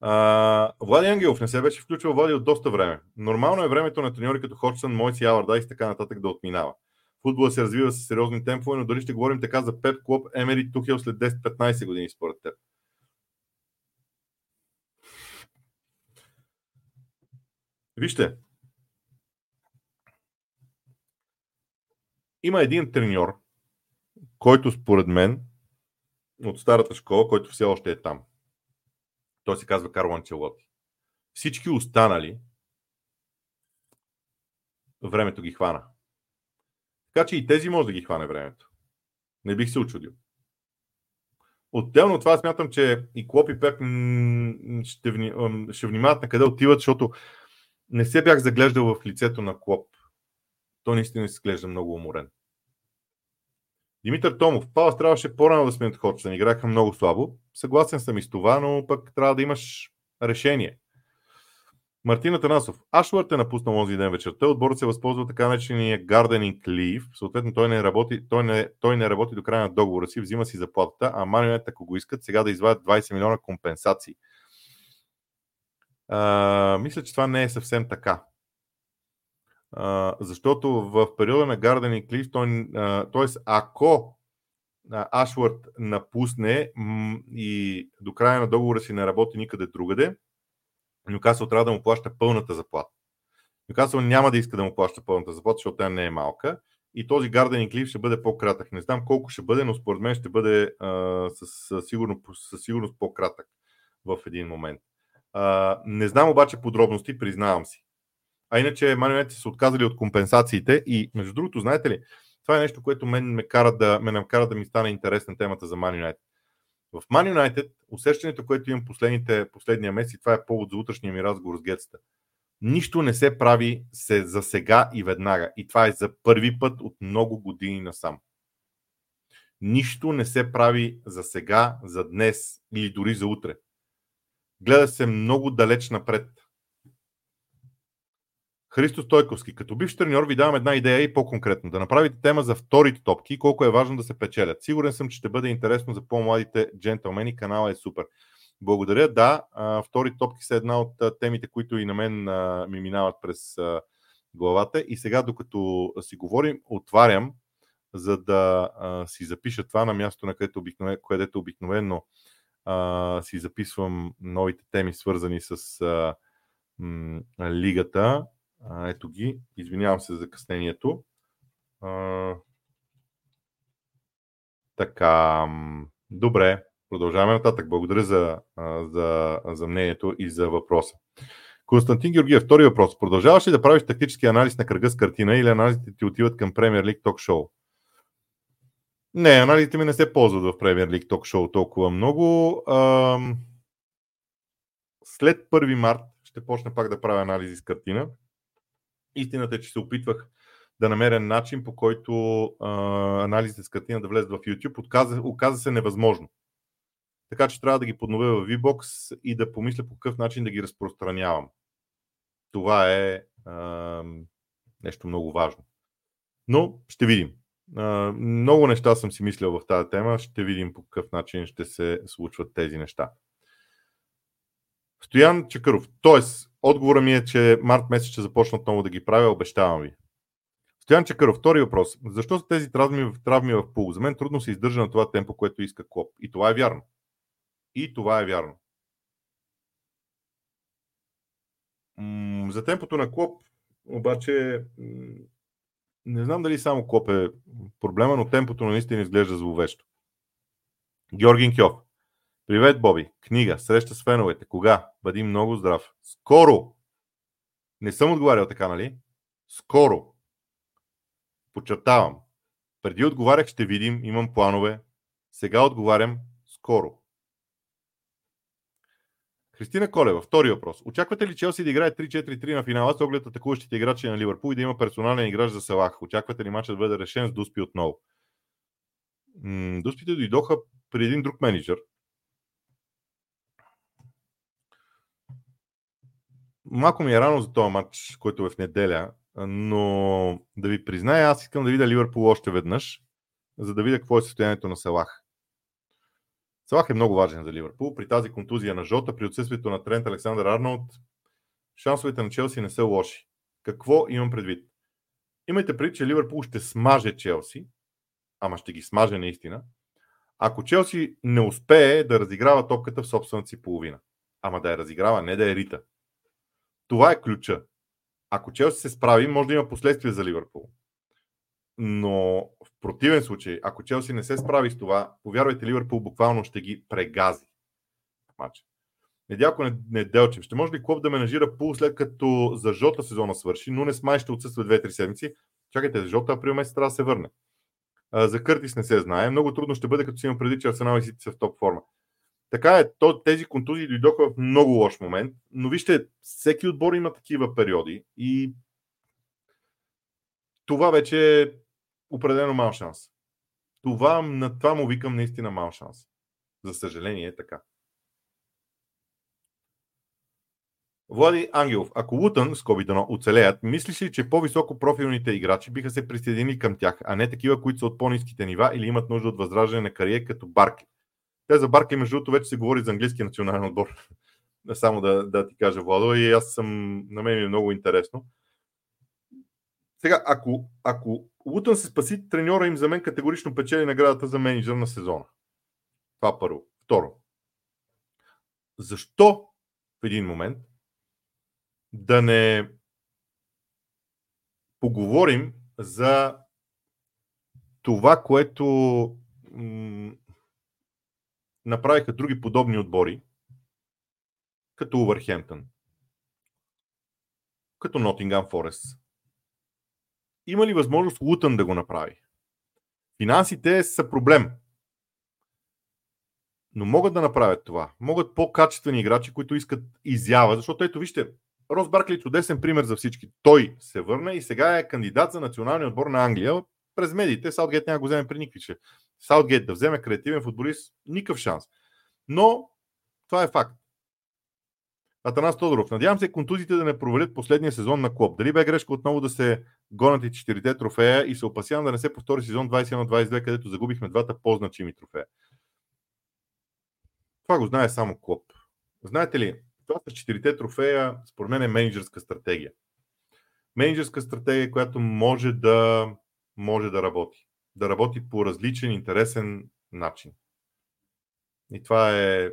Speaker 1: А, Влади Ангелов не се беше включил Влади от доста време. Нормално е времето на треньори като Ходжсън, Мойси, Алардайс и така нататък да отминава. Футбола се развива с сериозни темпове, но дали ще говорим така за Пеп Клоп, Емери, Тухел след 10-15 години според теб? Вижте, има един треньор, който според мен от старата школа, който все още е там. Той се казва Карло Анчелоти. Всички останали времето ги хвана. Така че и тези може да ги хване времето. Не бих се очудил. Отделно от това смятам, че и Клоп и Пеп ще, вни, ще внимават на къде отиват, защото не се бях заглеждал в лицето на Клоп. Той наистина изглежда много уморен. Димитър Томов. Палас трябваше по-рано да сменят Ходжсън. Играха много слабо. Съгласен съм и с това, но пък трябва да имаш решение. Мартина Танасов. Ашвард е напуснал онзи ден вечерта. Отборът се възползва така наречения Gardening Leave. Съответно, той не, работи, той, не, той не работи до края на договора си, взима си заплатата, а Манионет, ако го искат, сега да извадят 20 милиона компенсации. А, мисля, че това не е съвсем така. Защото в периода на Gardening Leave, той, т.е. ако Ашвард напусне и до края на договора си не работи никъде другаде, Нюкасъл трябва да му плаща пълната заплата. Нюкасъл няма да иска да му плаща пълната заплата, защото тя не е малка. И този гарден клип ще бъде по-кратък. Не знам колко ще бъде, но според мен ще бъде а, със, сигурно, със сигурност по-кратък в един момент. А, не знам обаче подробности, признавам си. А иначе Манионет са отказали от компенсациите и между другото, знаете ли, това е нещо, което мен ме кара да, ме кара да ми стане интересна темата за Man United. В Man United усещането, което имам последните, последния месец, и това е повод за утрешния ми разговор с Гетста, нищо не се прави се за сега и веднага. И това е за първи път от много години насам. Нищо не се прави за сега, за днес или дори за утре. Гледа се много далеч напред. Христо Стойковски. Като бивш треньор ви давам една идея и по-конкретно. Да направите тема за вторите топки и колко е важно да се печелят. Сигурен съм, че ще бъде интересно за по-младите джентълмени. Канала е супер. Благодаря. Да, втори топки са една от темите, които и на мен ми минават през главата. И сега, докато си говорим, отварям, за да си запиша това на място, на където обикновено, където обикновено си записвам новите теми, свързани с лигата. А, ето ги. Извинявам се за закъснението. А, така. Добре. Продължаваме нататък. Благодаря за, за, за мнението и за въпроса. Константин Георгиев, втори въпрос. Продължаваш ли да правиш тактически анализ на кръга с картина или анализите ти отиват към Premier League Talk Show? Не, анализите ми не се ползват в Premier League Talk Show толкова много. След 1 март ще почна пак да правя анализи с картина. Истината е, че се опитвах да намеря начин, по който а, анализите с картина да влезат в YouTube. Отказа, оказа се невъзможно. Така че трябва да ги подновя в VBOX и да помисля по какъв начин да ги разпространявам. Това е а, нещо много важно. Но ще видим. А, много неща съм си мислил в тази тема. Ще видим по какъв начин ще се случват тези неща. Стоян Чакъров. Тоест, отговора ми е, че март месец ще започна отново да ги правя, обещавам ви. Стоян Чакъров, втори въпрос. Защо са тези травми, травми в пул? За мен трудно се издържа на това темпо, което иска Клоп. И това е вярно. И това е вярно. За темпото на Клоп, обаче, не знам дали само Клоп е проблема, но темпото на наистина изглежда зловещо. Георгин Кьов. Привет, Боби. Книга. Среща с феновете. Кога? Бъди много здрав. Скоро! Не съм отговарял така, нали? Скоро. Подчертавам. Преди отговарях, ще видим, имам планове. Сега отговарям скоро. Христина Колева, втори въпрос. Очаквате ли Челси да играе 3-4-3 на финала с оглед атакуващите играчи на Ливърпул и да има персонален играч за Салах? Очаквате ли матчът да бъде решен с Дуспи отново? М- Дуспите дойдоха при един друг менеджер, малко ми е рано за този матч, който е в неделя, но да ви призная, аз искам да видя Ливърпул още веднъж, за да видя какво е състоянието на Салах. Салах е много важен за Ливърпул. При тази контузия на Жота, при отсъствието на Трент Александър Арнолд, шансовете на Челси не са лоши. Какво имам предвид? Имайте предвид, че Ливърпул ще смаже Челси, ама ще ги смаже наистина, ако Челси не успее да разиграва топката в собствената си половина. Ама да я разиграва, не да е рита. Това е ключа. Ако Челси се справи, може да има последствия за Ливърпул. Но в противен случай, ако Челси не се справи с това, повярвайте, Ливърпул буквално ще ги прегази матча. Недялко Неделчев. Ще може ли клуб да менажира пул след като за Жота сезона свърши, но не смай ще отсъства 2-3 седмици? Чакайте, за Жота април месец трябва да се върне. За Къртис не се знае. Много трудно ще бъде, като си има преди, че Арсенал и Сити са в топ форма. Така е, то, тези контузии дойдоха в много лош момент, но вижте, всеки отбор има такива периоди и това вече е определено мал шанс. Това, на това му викам наистина мал шанс. За съжаление е така. Влади Ангелов, ако Лутън, скоби дано, оцелеят, мислиш ли, че по-високо профилните играчи биха се присъединили към тях, а не такива, които са от по-низките нива или имат нужда от възраждане на кариера като Барки? Те за Барки, между другото, вече се говори за английски национален отбор. Само да, да ти кажа, Владо, и аз съм, на мен е много интересно. Сега, ако, ако Лутън се спаси, треньора им за мен категорично печели наградата за менеджер на сезона. Това първо. Второ. Защо в един момент да не поговорим за това, което направиха други подобни отбори, като Увърхемптън, като Нотингам Форест. Има ли възможност Лутън да го направи? Финансите са проблем. Но могат да направят това. Могат по-качествени играчи, които искат изява. Защото ето вижте, Рос Баркли е чудесен пример за всички. Той се върна и сега е кандидат за националния отбор на Англия през медиите. Саутгейт няма го вземе при никакви, че Саутгейт да вземе креативен футболист, никакъв шанс. Но това е факт. Атанас Тодоров. Надявам се контузите да не провалят последния сезон на клуб. Дали бе грешка отново да се гонят и четирите трофея и се опасявам да не се повтори сезон 21-22, където загубихме двата по-значими трофея. Това го знае само клуб. Знаете ли, това с четирите трофея, според мен е менеджерска стратегия. Менеджерска стратегия, която може да, може да работи. Да работи по различен, интересен начин. И това е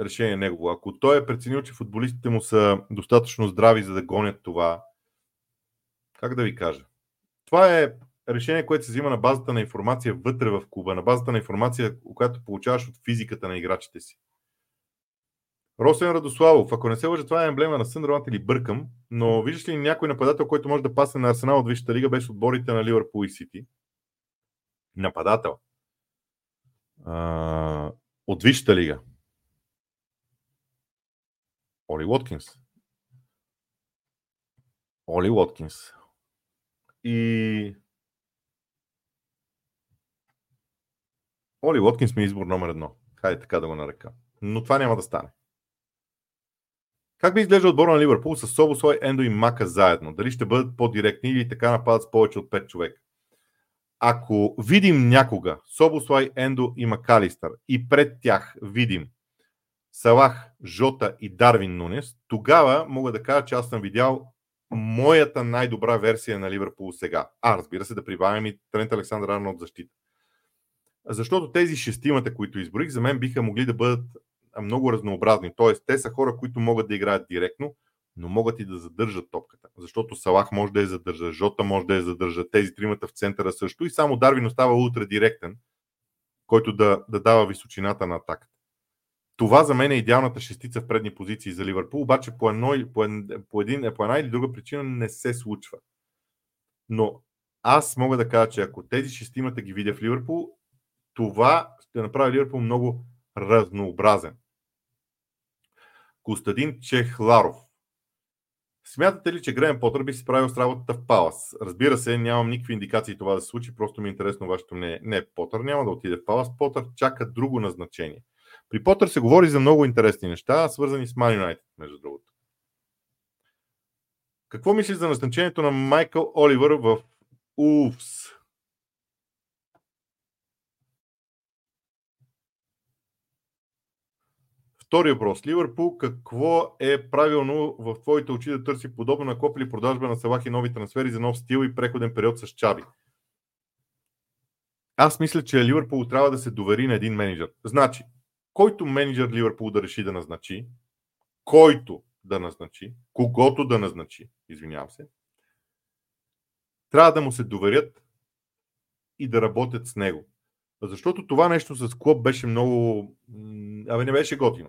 Speaker 1: решение негово. Ако той е преценил, че футболистите му са достатъчно здрави, за да гонят това, как да ви кажа? Това е решение, което се взима на базата на информация вътре в клуба, на базата на информация, която получаваш от физиката на играчите си. Росен Радославов, ако не се лъжа, това е емблема на Съндърланд или бъркам, но виждаш ли някой нападател, който може да пасне на Арсенал от Висшата лига без отборите на Ливърпул и Сити? Нападател. А, от Висшата лига. Оли Уоткинс. Оли Уоткинс. И Оли Уоткинс ми е избор номер едно. Хайде така да го нарека. Но това няма да стане. Как би изглежда отбора на Ливърпул с Собослой, Ендо и Мака заедно? Дали ще бъдат по-директни или така нападат с повече от 5 човека? Ако видим някога Собослай, Ендо и Макалистър и пред тях видим Салах, Жота и Дарвин Нунес, тогава мога да кажа, че аз съм видял моята най-добра версия на Ливърпул сега. А, разбира се, да прибавим и Трент Александър Арно от защита. Защото тези шестимата, които изборих, за мен биха могли да бъдат много разнообразни. Тоест, те са хора, които могат да играят директно, но могат и да задържат топката. Защото Салах може да я задържа, Жота може да я задържа, тези тримата в центъра също и само Дарвин остава ултра директен, който да, да дава височината на атаката. Това за мен е идеалната шестица в предни позиции за Ливърпул, обаче по, едно, по, един, по, един, по една или друга причина не се случва. Но аз мога да кажа, че ако тези шестимата ги видя в Ливърпул, това ще направи Ливърпул много разнообразен. Костадин Чехларов. Смятате ли, че Грен Потър би се справил с работата в Палас? Разбира се, нямам никакви индикации това да се случи, просто ми е интересно вашето мнение. Не, Потър няма да отиде в Палас, Потър чака друго назначение. При Потър се говори за много интересни неща, свързани с Man United, между другото. Какво мислиш за назначението на Майкъл Оливър в Улфс? Втори въпрос. Ливърпул, какво е правилно в твоите очи да търси подобно на Коп или продажба на Салах и нови трансфери за нов стил и преходен период с Чаби? Аз мисля, че Ливърпул трябва да се довери на един менеджер. Значи, който менеджер Ливърпул да реши да назначи, който да назначи, когото да назначи, извинявам се, трябва да му се доверят и да работят с него. Защото това нещо с Клоп беше много... Абе, не беше готино.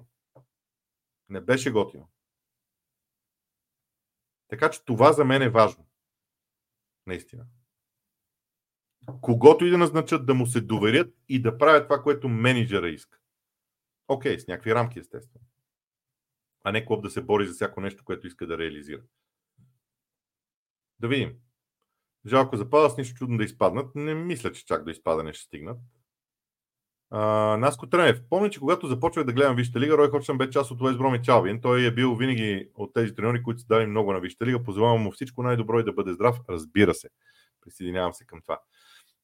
Speaker 1: Не беше готино. Така че това за мен е важно. Наистина. Когато и да назначат, да му се доверят и да правят това, което менеджера иска. Окей, с някакви рамки, естествено. А не клуб да се бори за всяко нещо, което иска да реализира. Да видим. Жалко за Палас, нищо чудно да изпаднат. Не мисля, че чак до изпадане ще стигнат. А, Наско Тренев. Помня, че когато започвах да гледам Висшата лига, Рой Ходжсън бе част от Уест Бром и Чалвин. Той е бил винаги от тези треньори, които са дали много на Висшата лига. Позволявам му всичко най-добро и да бъде здрав. Разбира се. Присъединявам се към това.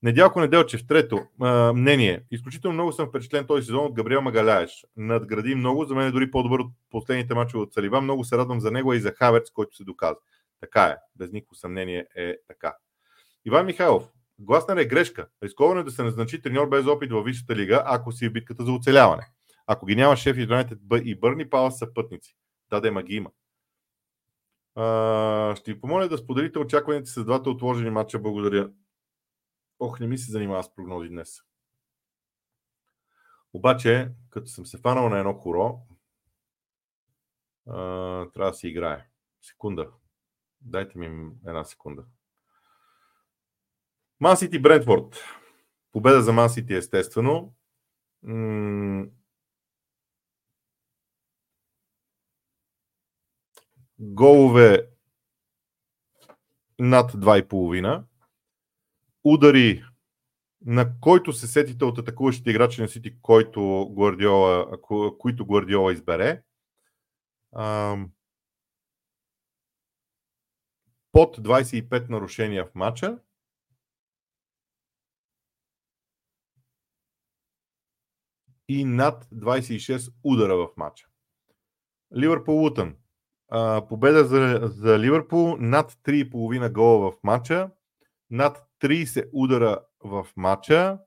Speaker 1: Недялко Неделчев, трето а, мнение. Изключително много съм впечатлен този сезон от Габриел Магаляеш. Надгради много, за мен е дори по-добър от последните мачове от Салива. Много се радвам за него и за Хаверц, който се доказа. Така е, без никакво съмнение е така. Иван Михайлов, Гласнер е грешка. Рисковано е да се назначи треньор без опит във Висшата лига, ако си е битката за оцеляване. Ако ги няма шеф Юнайтед и Бърни, Пала са пътници. Да, да, ма ги има. А, ще ви помоля да споделите очакваните с двата отложени матча. Благодаря. Ох, не ми се занимава с прогнози днес. Обаче, като съм се фанал на едно хоро, а, трябва да си играе. Секунда. Дайте ми една секунда. Ман Сити Брентфорд. Победа за Ман естествено. Голове над 2,5. Удари на който се сетите от атакуващите играчи на Сити, който Гвардиола, които Гвардиола избере. под 25 нарушения в матча. И над 26 удара в матча. Ливърпул Лутън. Победа за, за Ливърпул, над 3,5 гола в матча, над 30 удара в матча.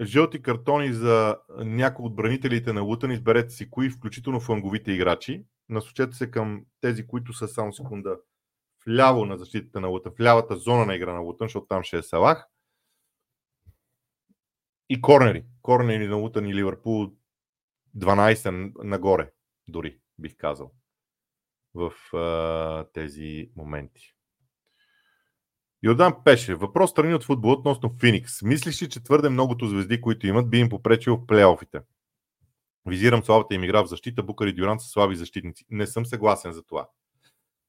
Speaker 1: Жълти картони за някои от бранителите на Лутън. Изберете си кои, включително фланговите играчи. Насочете се към тези, които са само секунда вляво на защитата на Лутън, в лявата зона на игра на Лутън, защото там ще е Салах. И корнери. Корнери на Лутън и Ливърпул 12 нагоре, дори бих казал, в а, тези моменти. Йордан Пеше. Въпрос страни от футбол относно Феникс. Мислиш ли, че твърде многото звезди, които имат, би им попречил в плейофите? Визирам слабата им игра в защита. Букър и Дюрант са слаби защитници. Не съм съгласен за това.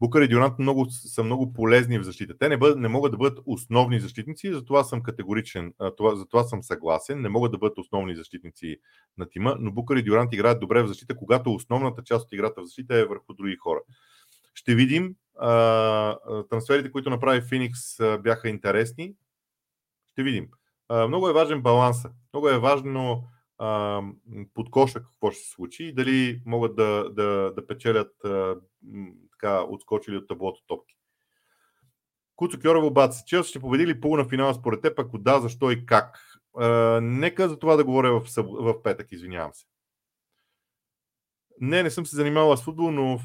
Speaker 1: Букър и Дюрант много, са много полезни в защита. Те не, бъд, не могат да бъдат основни защитници затова съм категоричен, това, затова съм съгласен. Не могат да бъдат основни защитници на тима, но Букър и Дюрант играят добре в защита, когато основната част от играта в защита е върху други хора. Ще видим. Трансферите, които направи Феникс, бяха интересни. Ще видим. Много е важен баланса. Много е важно а, под коша какво ще се случи и дали могат да, да, да печелят така отскочили от таблото топки. Куцо Кьорово Бац, Челси ще победи ли на финала според теб? Ако да, защо и как? А, нека за това да говоря в, в петък, извинявам се. Не, не съм се занимавал с футбол, но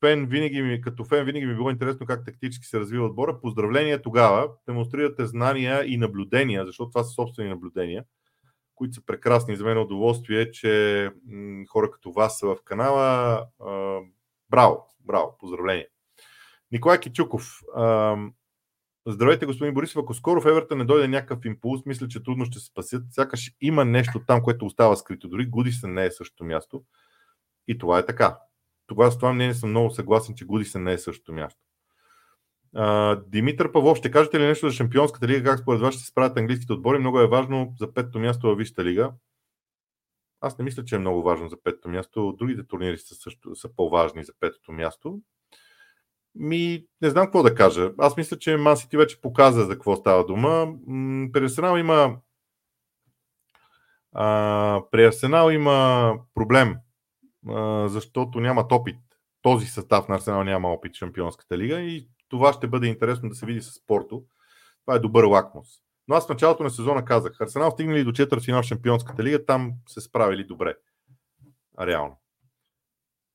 Speaker 1: фен винаги ми, като фен винаги ми е било интересно как тактически се развива отбора. Поздравления тогава. Демонстрирате знания и наблюдения, защото това са собствени наблюдения, които са прекрасни. За мен е удоволствие, че хора като вас са в канала. Браво, браво, поздравления. Николай Кичуков. Здравейте, господин Борисов. Ако скоро в Еверта не дойде някакъв импулс, мисля, че трудно ще се спасят. Сякаш има нещо там, което остава скрито. Дори Гудисън не е същото място. И това е така тогава с това мнение съм много съгласен, че Гудисън не е същото място. Димитър Павлов, ще кажете ли нещо за Шампионската лига? Как според вас ще се справят английските отбори? Много е важно за петото място във Висшата лига. Аз не мисля, че е много важно за петото място. Другите турнири са, също, са по-важни за петото място. Ми, не знам какво да кажа. Аз мисля, че Ман вече показа за какво става дума. Пересонал има А, при Арсенал има проблем, а, защото нямат опит. Този състав на Арсенал няма опит в Шампионската лига и това ще бъде интересно да се види с спорто. Това е добър лакмус. Но аз в началото на сезона казах, Арсенал стигнали до четвърт финал в Шампионската лига, там се справили добре. Реално.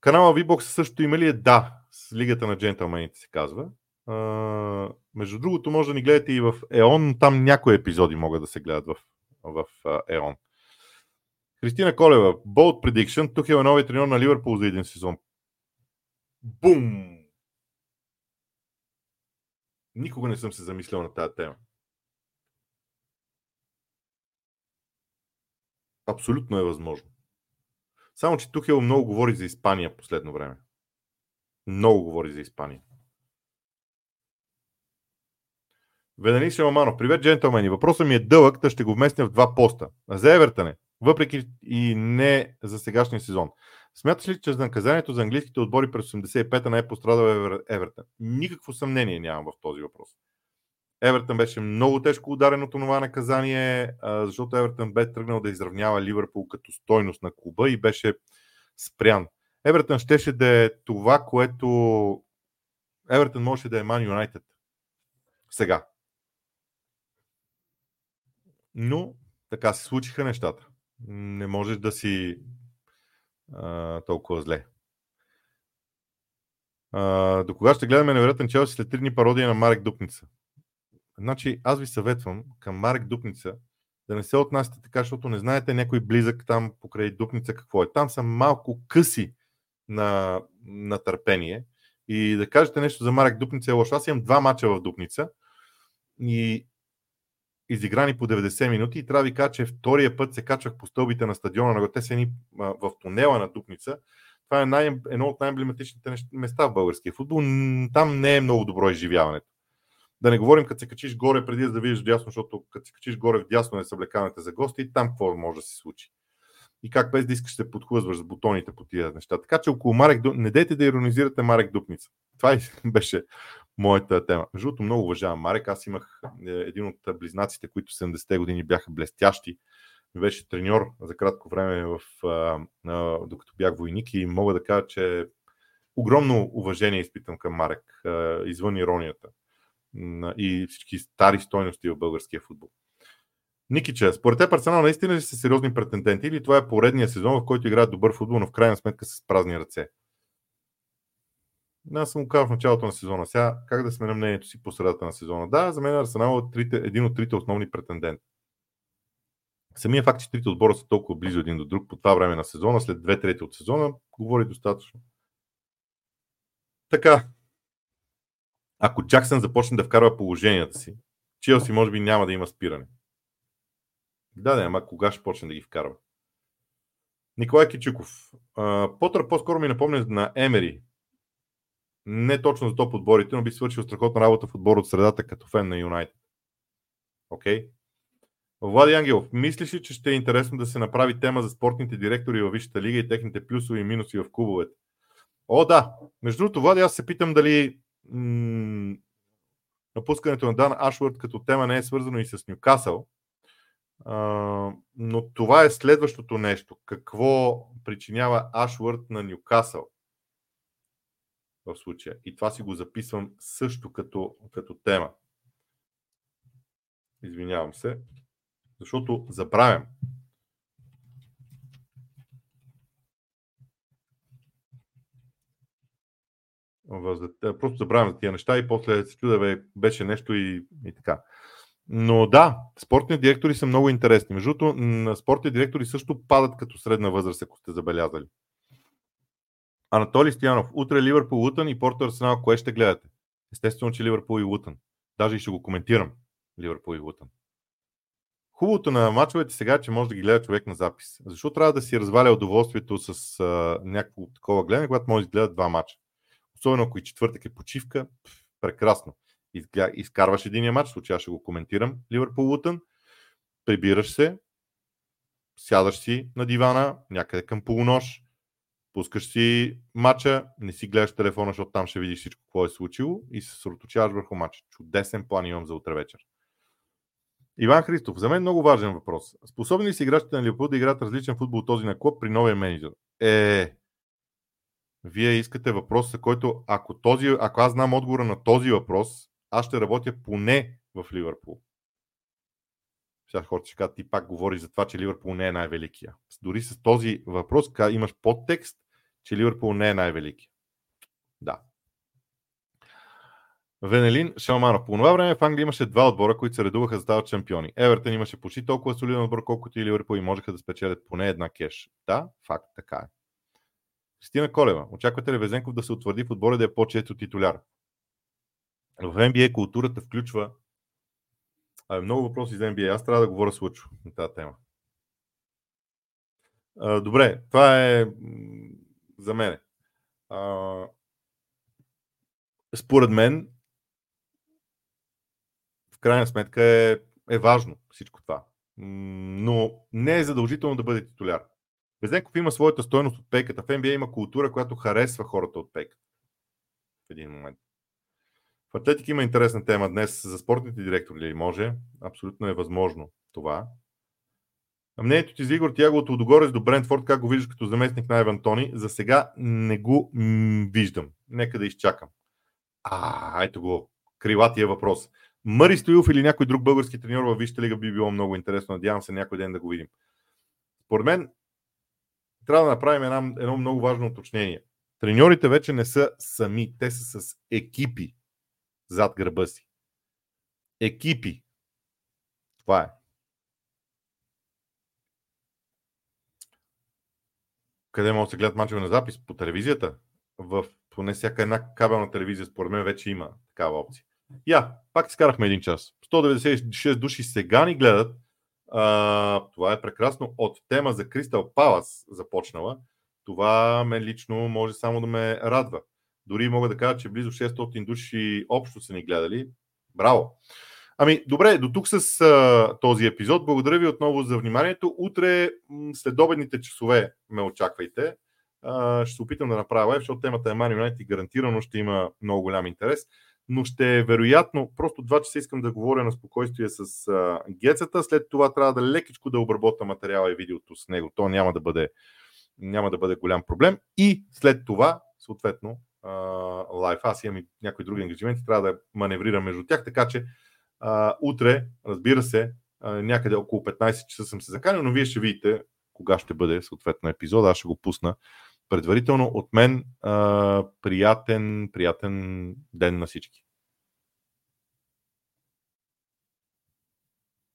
Speaker 1: Канала VBOX също има ли е? Да, с Лигата на джентълмените се казва. А, между другото, може да ни гледате и в ЕОН, там някои епизоди могат да се гледат в, в ЕОН. Кристина Колева, Bold Prediction, тук е новият треньор на Ливърпул за един сезон. Бум! Никога не съм се замислял на тази тема. Абсолютно е възможно. Само, че Тухел много говори за Испания последно време. Много говори за Испания. Ведени Шамаманов. Привет, джентълмени. Въпросът ми е дълъг, да ще го вместя в два поста. За Евертане, въпреки и не за сегашния сезон. Смяташ ли, че за наказанието за английските отбори през 85-та не е пострадал Евертън? Никакво съмнение нямам в този въпрос. Евертън беше много тежко ударен от това наказание, защото Евертън бе тръгнал да изравнява Ливърпул като стойност на клуба и беше спрян. Евертън щеше да е това, което Евертън можеше да е Ман Юнайтед. Сега. Но така се случиха нещата. Не можеш да си а, толкова зле. А, до кога ще гледаме невероятен Челси след три дни пародия на Марек Дупница? Значи, аз ви съветвам към Марек Дупница да не се отнасяте така, защото не знаете някой близък там покрай Дупница какво е. Там са малко къси на, на търпение и да кажете нещо за Марек Дупница е лошо. Аз имам два мача в Дупница и изиграни по 90 минути и трябва да ви кажа, че втория път се качвах по стълбите на стадиона на Готесени в тунела на Дупница. Това е най- едно от най-емблематичните места в българския футбол. Там не е много добро изживяването. Да не говорим, като се качиш горе преди да видиш дясно, защото като се качиш горе в дясно не съблекавате за гости, там какво може да се случи. И как без да искаш се подхлъзваш с бутоните по тия неща. Така че около Марек не дейте да иронизирате Марек Дупница. Това беше моята тема. Между другото, много уважавам Марек. Аз имах е, един от близнаците, които 70-те години бяха блестящи. Беше треньор за кратко време, в, докато бях войник и мога да кажа, че огромно уважение изпитам към Марек, извън иронията и всички стари стойности в българския футбол. Никича, според теб Арсенал наистина ли са сериозни претенденти или това е поредния сезон, в който играят добър футбол, но в крайна сметка с празни ръце? Аз съм го казал в началото на сезона. Сега, как да сме на мнението си по средата на сезона? Да, за мен Арсенал е трите, един от трите основни претенденти. Самия факт, че трите отбора са толкова близо един до друг по това време на сезона, след две трети от сезона, говори достатъчно. Така, ако Джаксън започне да вкарва положенията си, Челси може би няма да има спиране. Да, да, ама кога ще почне да ги вкарва? Николай Кичуков. Потър по-скоро ми напомня на Емери. Не точно за топ отборите, но би свършил страхотна работа в отбор от средата като фен на Юнайтед. Окей? Okay? Влади Ангелов, мислиш ли, че ще е интересно да се направи тема за спортните директори във Висшата лига и техните плюсови и минуси в клубовете? О, да. Между другото, Влади, аз се питам дали напускането на Дан Ашвард като тема не е свързано и с Нюкасъл. Но това е следващото нещо. Какво причинява Ашвард на Нюкасъл в случая? И това си го записвам също като, като тема. Извинявам се, защото забравям. Просто забравям за тия неща и после се чуда, бе, беше нещо и, и така. Но да, спортни директори са много интересни. Между другото, спортни директори също падат като средна възраст, ако сте забелязали. Анатолий Стоянов. Утре Ливърпул Лутън и Порто Арсенал. Кое ще гледате? Естествено, че Ливърпул и Лутън. Даже и ще го коментирам. Ливърпул и Лутън. Хубавото на мачовете сега е, че може да ги гледа човек на запис. Защо трябва да си разваля удоволствието с а, някакво такова гледане, когато може да гледа два мача? Особено ако и четвъртък е почивка, прекрасно. Изкарваш единия матч, случая ще го коментирам, Ливърпул Лутън, прибираш се, сядаш си на дивана, някъде към полунощ, пускаш си матча, не си гледаш телефона, защото там ще видиш всичко, какво е случило и се съсредоточаваш върху матча. Чудесен план имам за утре вечер. Иван Христов, за мен много важен въпрос. Способни ли си играчите на Ливърпул да играят различен футбол от този на клуб при новия менеджер? Е, вие искате въпрос, който, ако, този, ако аз знам отговора на този въпрос, аз ще работя поне в Ливърпул. Сега хората ще кажат, ти пак говориш за това, че Ливърпул не е най-великия. Дори с този въпрос имаш подтекст, че Ливърпул не е най-великия. Да. Венелин Шалманов. По това време в Англия имаше два отбора, които се редуваха за стават шампиони. Евертън имаше почти толкова солиден отбор, колкото и Ливърпул и можеха да спечелят поне една кеш. Да, факт, така е. Кристина Колева. Очаквате ли Везенков да се утвърди в отбора да е по-често титуляр? В NBA културата включва а, много въпроси за NBA. Аз трябва да говоря с Лъчо на тази тема. А, добре, това е за мен. А, според мен, в крайна сметка е, е важно всичко това. Но не е задължително да бъде титуляр. Безенков има своята стойност от пейката. В NBA има култура, която харесва хората от пейката. В един момент. В Атлетик има интересна тема днес за спортните директори ли може. Абсолютно е възможно това. Мнението ти за Игор Тяго от Удогорец до Брентфорд, как го виждаш като заместник на Еван Тони? За сега не го м- виждам. Нека да изчакам. А, ето го. Крилатия въпрос. Мари Стоилов или някой друг български треньор във Висшата лига би било много интересно. Надявам се някой ден да го видим. Според мен трябва да направим една, едно много важно уточнение. Треньорите вече не са сами, те са с екипи зад гърба си. Екипи. Това е. Къде могат да се гледат мачове на запис? По телевизията? В поне всяка една кабелна телевизия, според мен, вече има такава опция. Я, пак изкарахме един час. 196 души сега ни гледат. А, това е прекрасно. От тема за Кристал Палас започнала. Това мен лично може само да ме радва. Дори мога да кажа, че близо 600 души общо са ни гледали. Браво! Ами, добре, до тук с а, този епизод. Благодаря ви отново за вниманието. Утре, след обедните часове, ме очаквайте. А, ще се опитам да направя защото темата е Мани Юнайтед и гарантирано ще има много голям интерес. Но ще е вероятно, просто два часа искам да говоря на спокойствие с а, гецата. След това трябва да лекичко да обработа материала и видеото с него. То няма да бъде, няма да бъде голям проблем. И след това, съответно, лайф. Аз имам и някои други ангажименти, трябва да маневрирам между тях, така че а, утре, разбира се, а, някъде около 15 часа съм се заканил, но вие ще видите кога ще бъде съответно епизода. Аз ще го пусна предварително. От мен а, приятен, приятен ден на всички.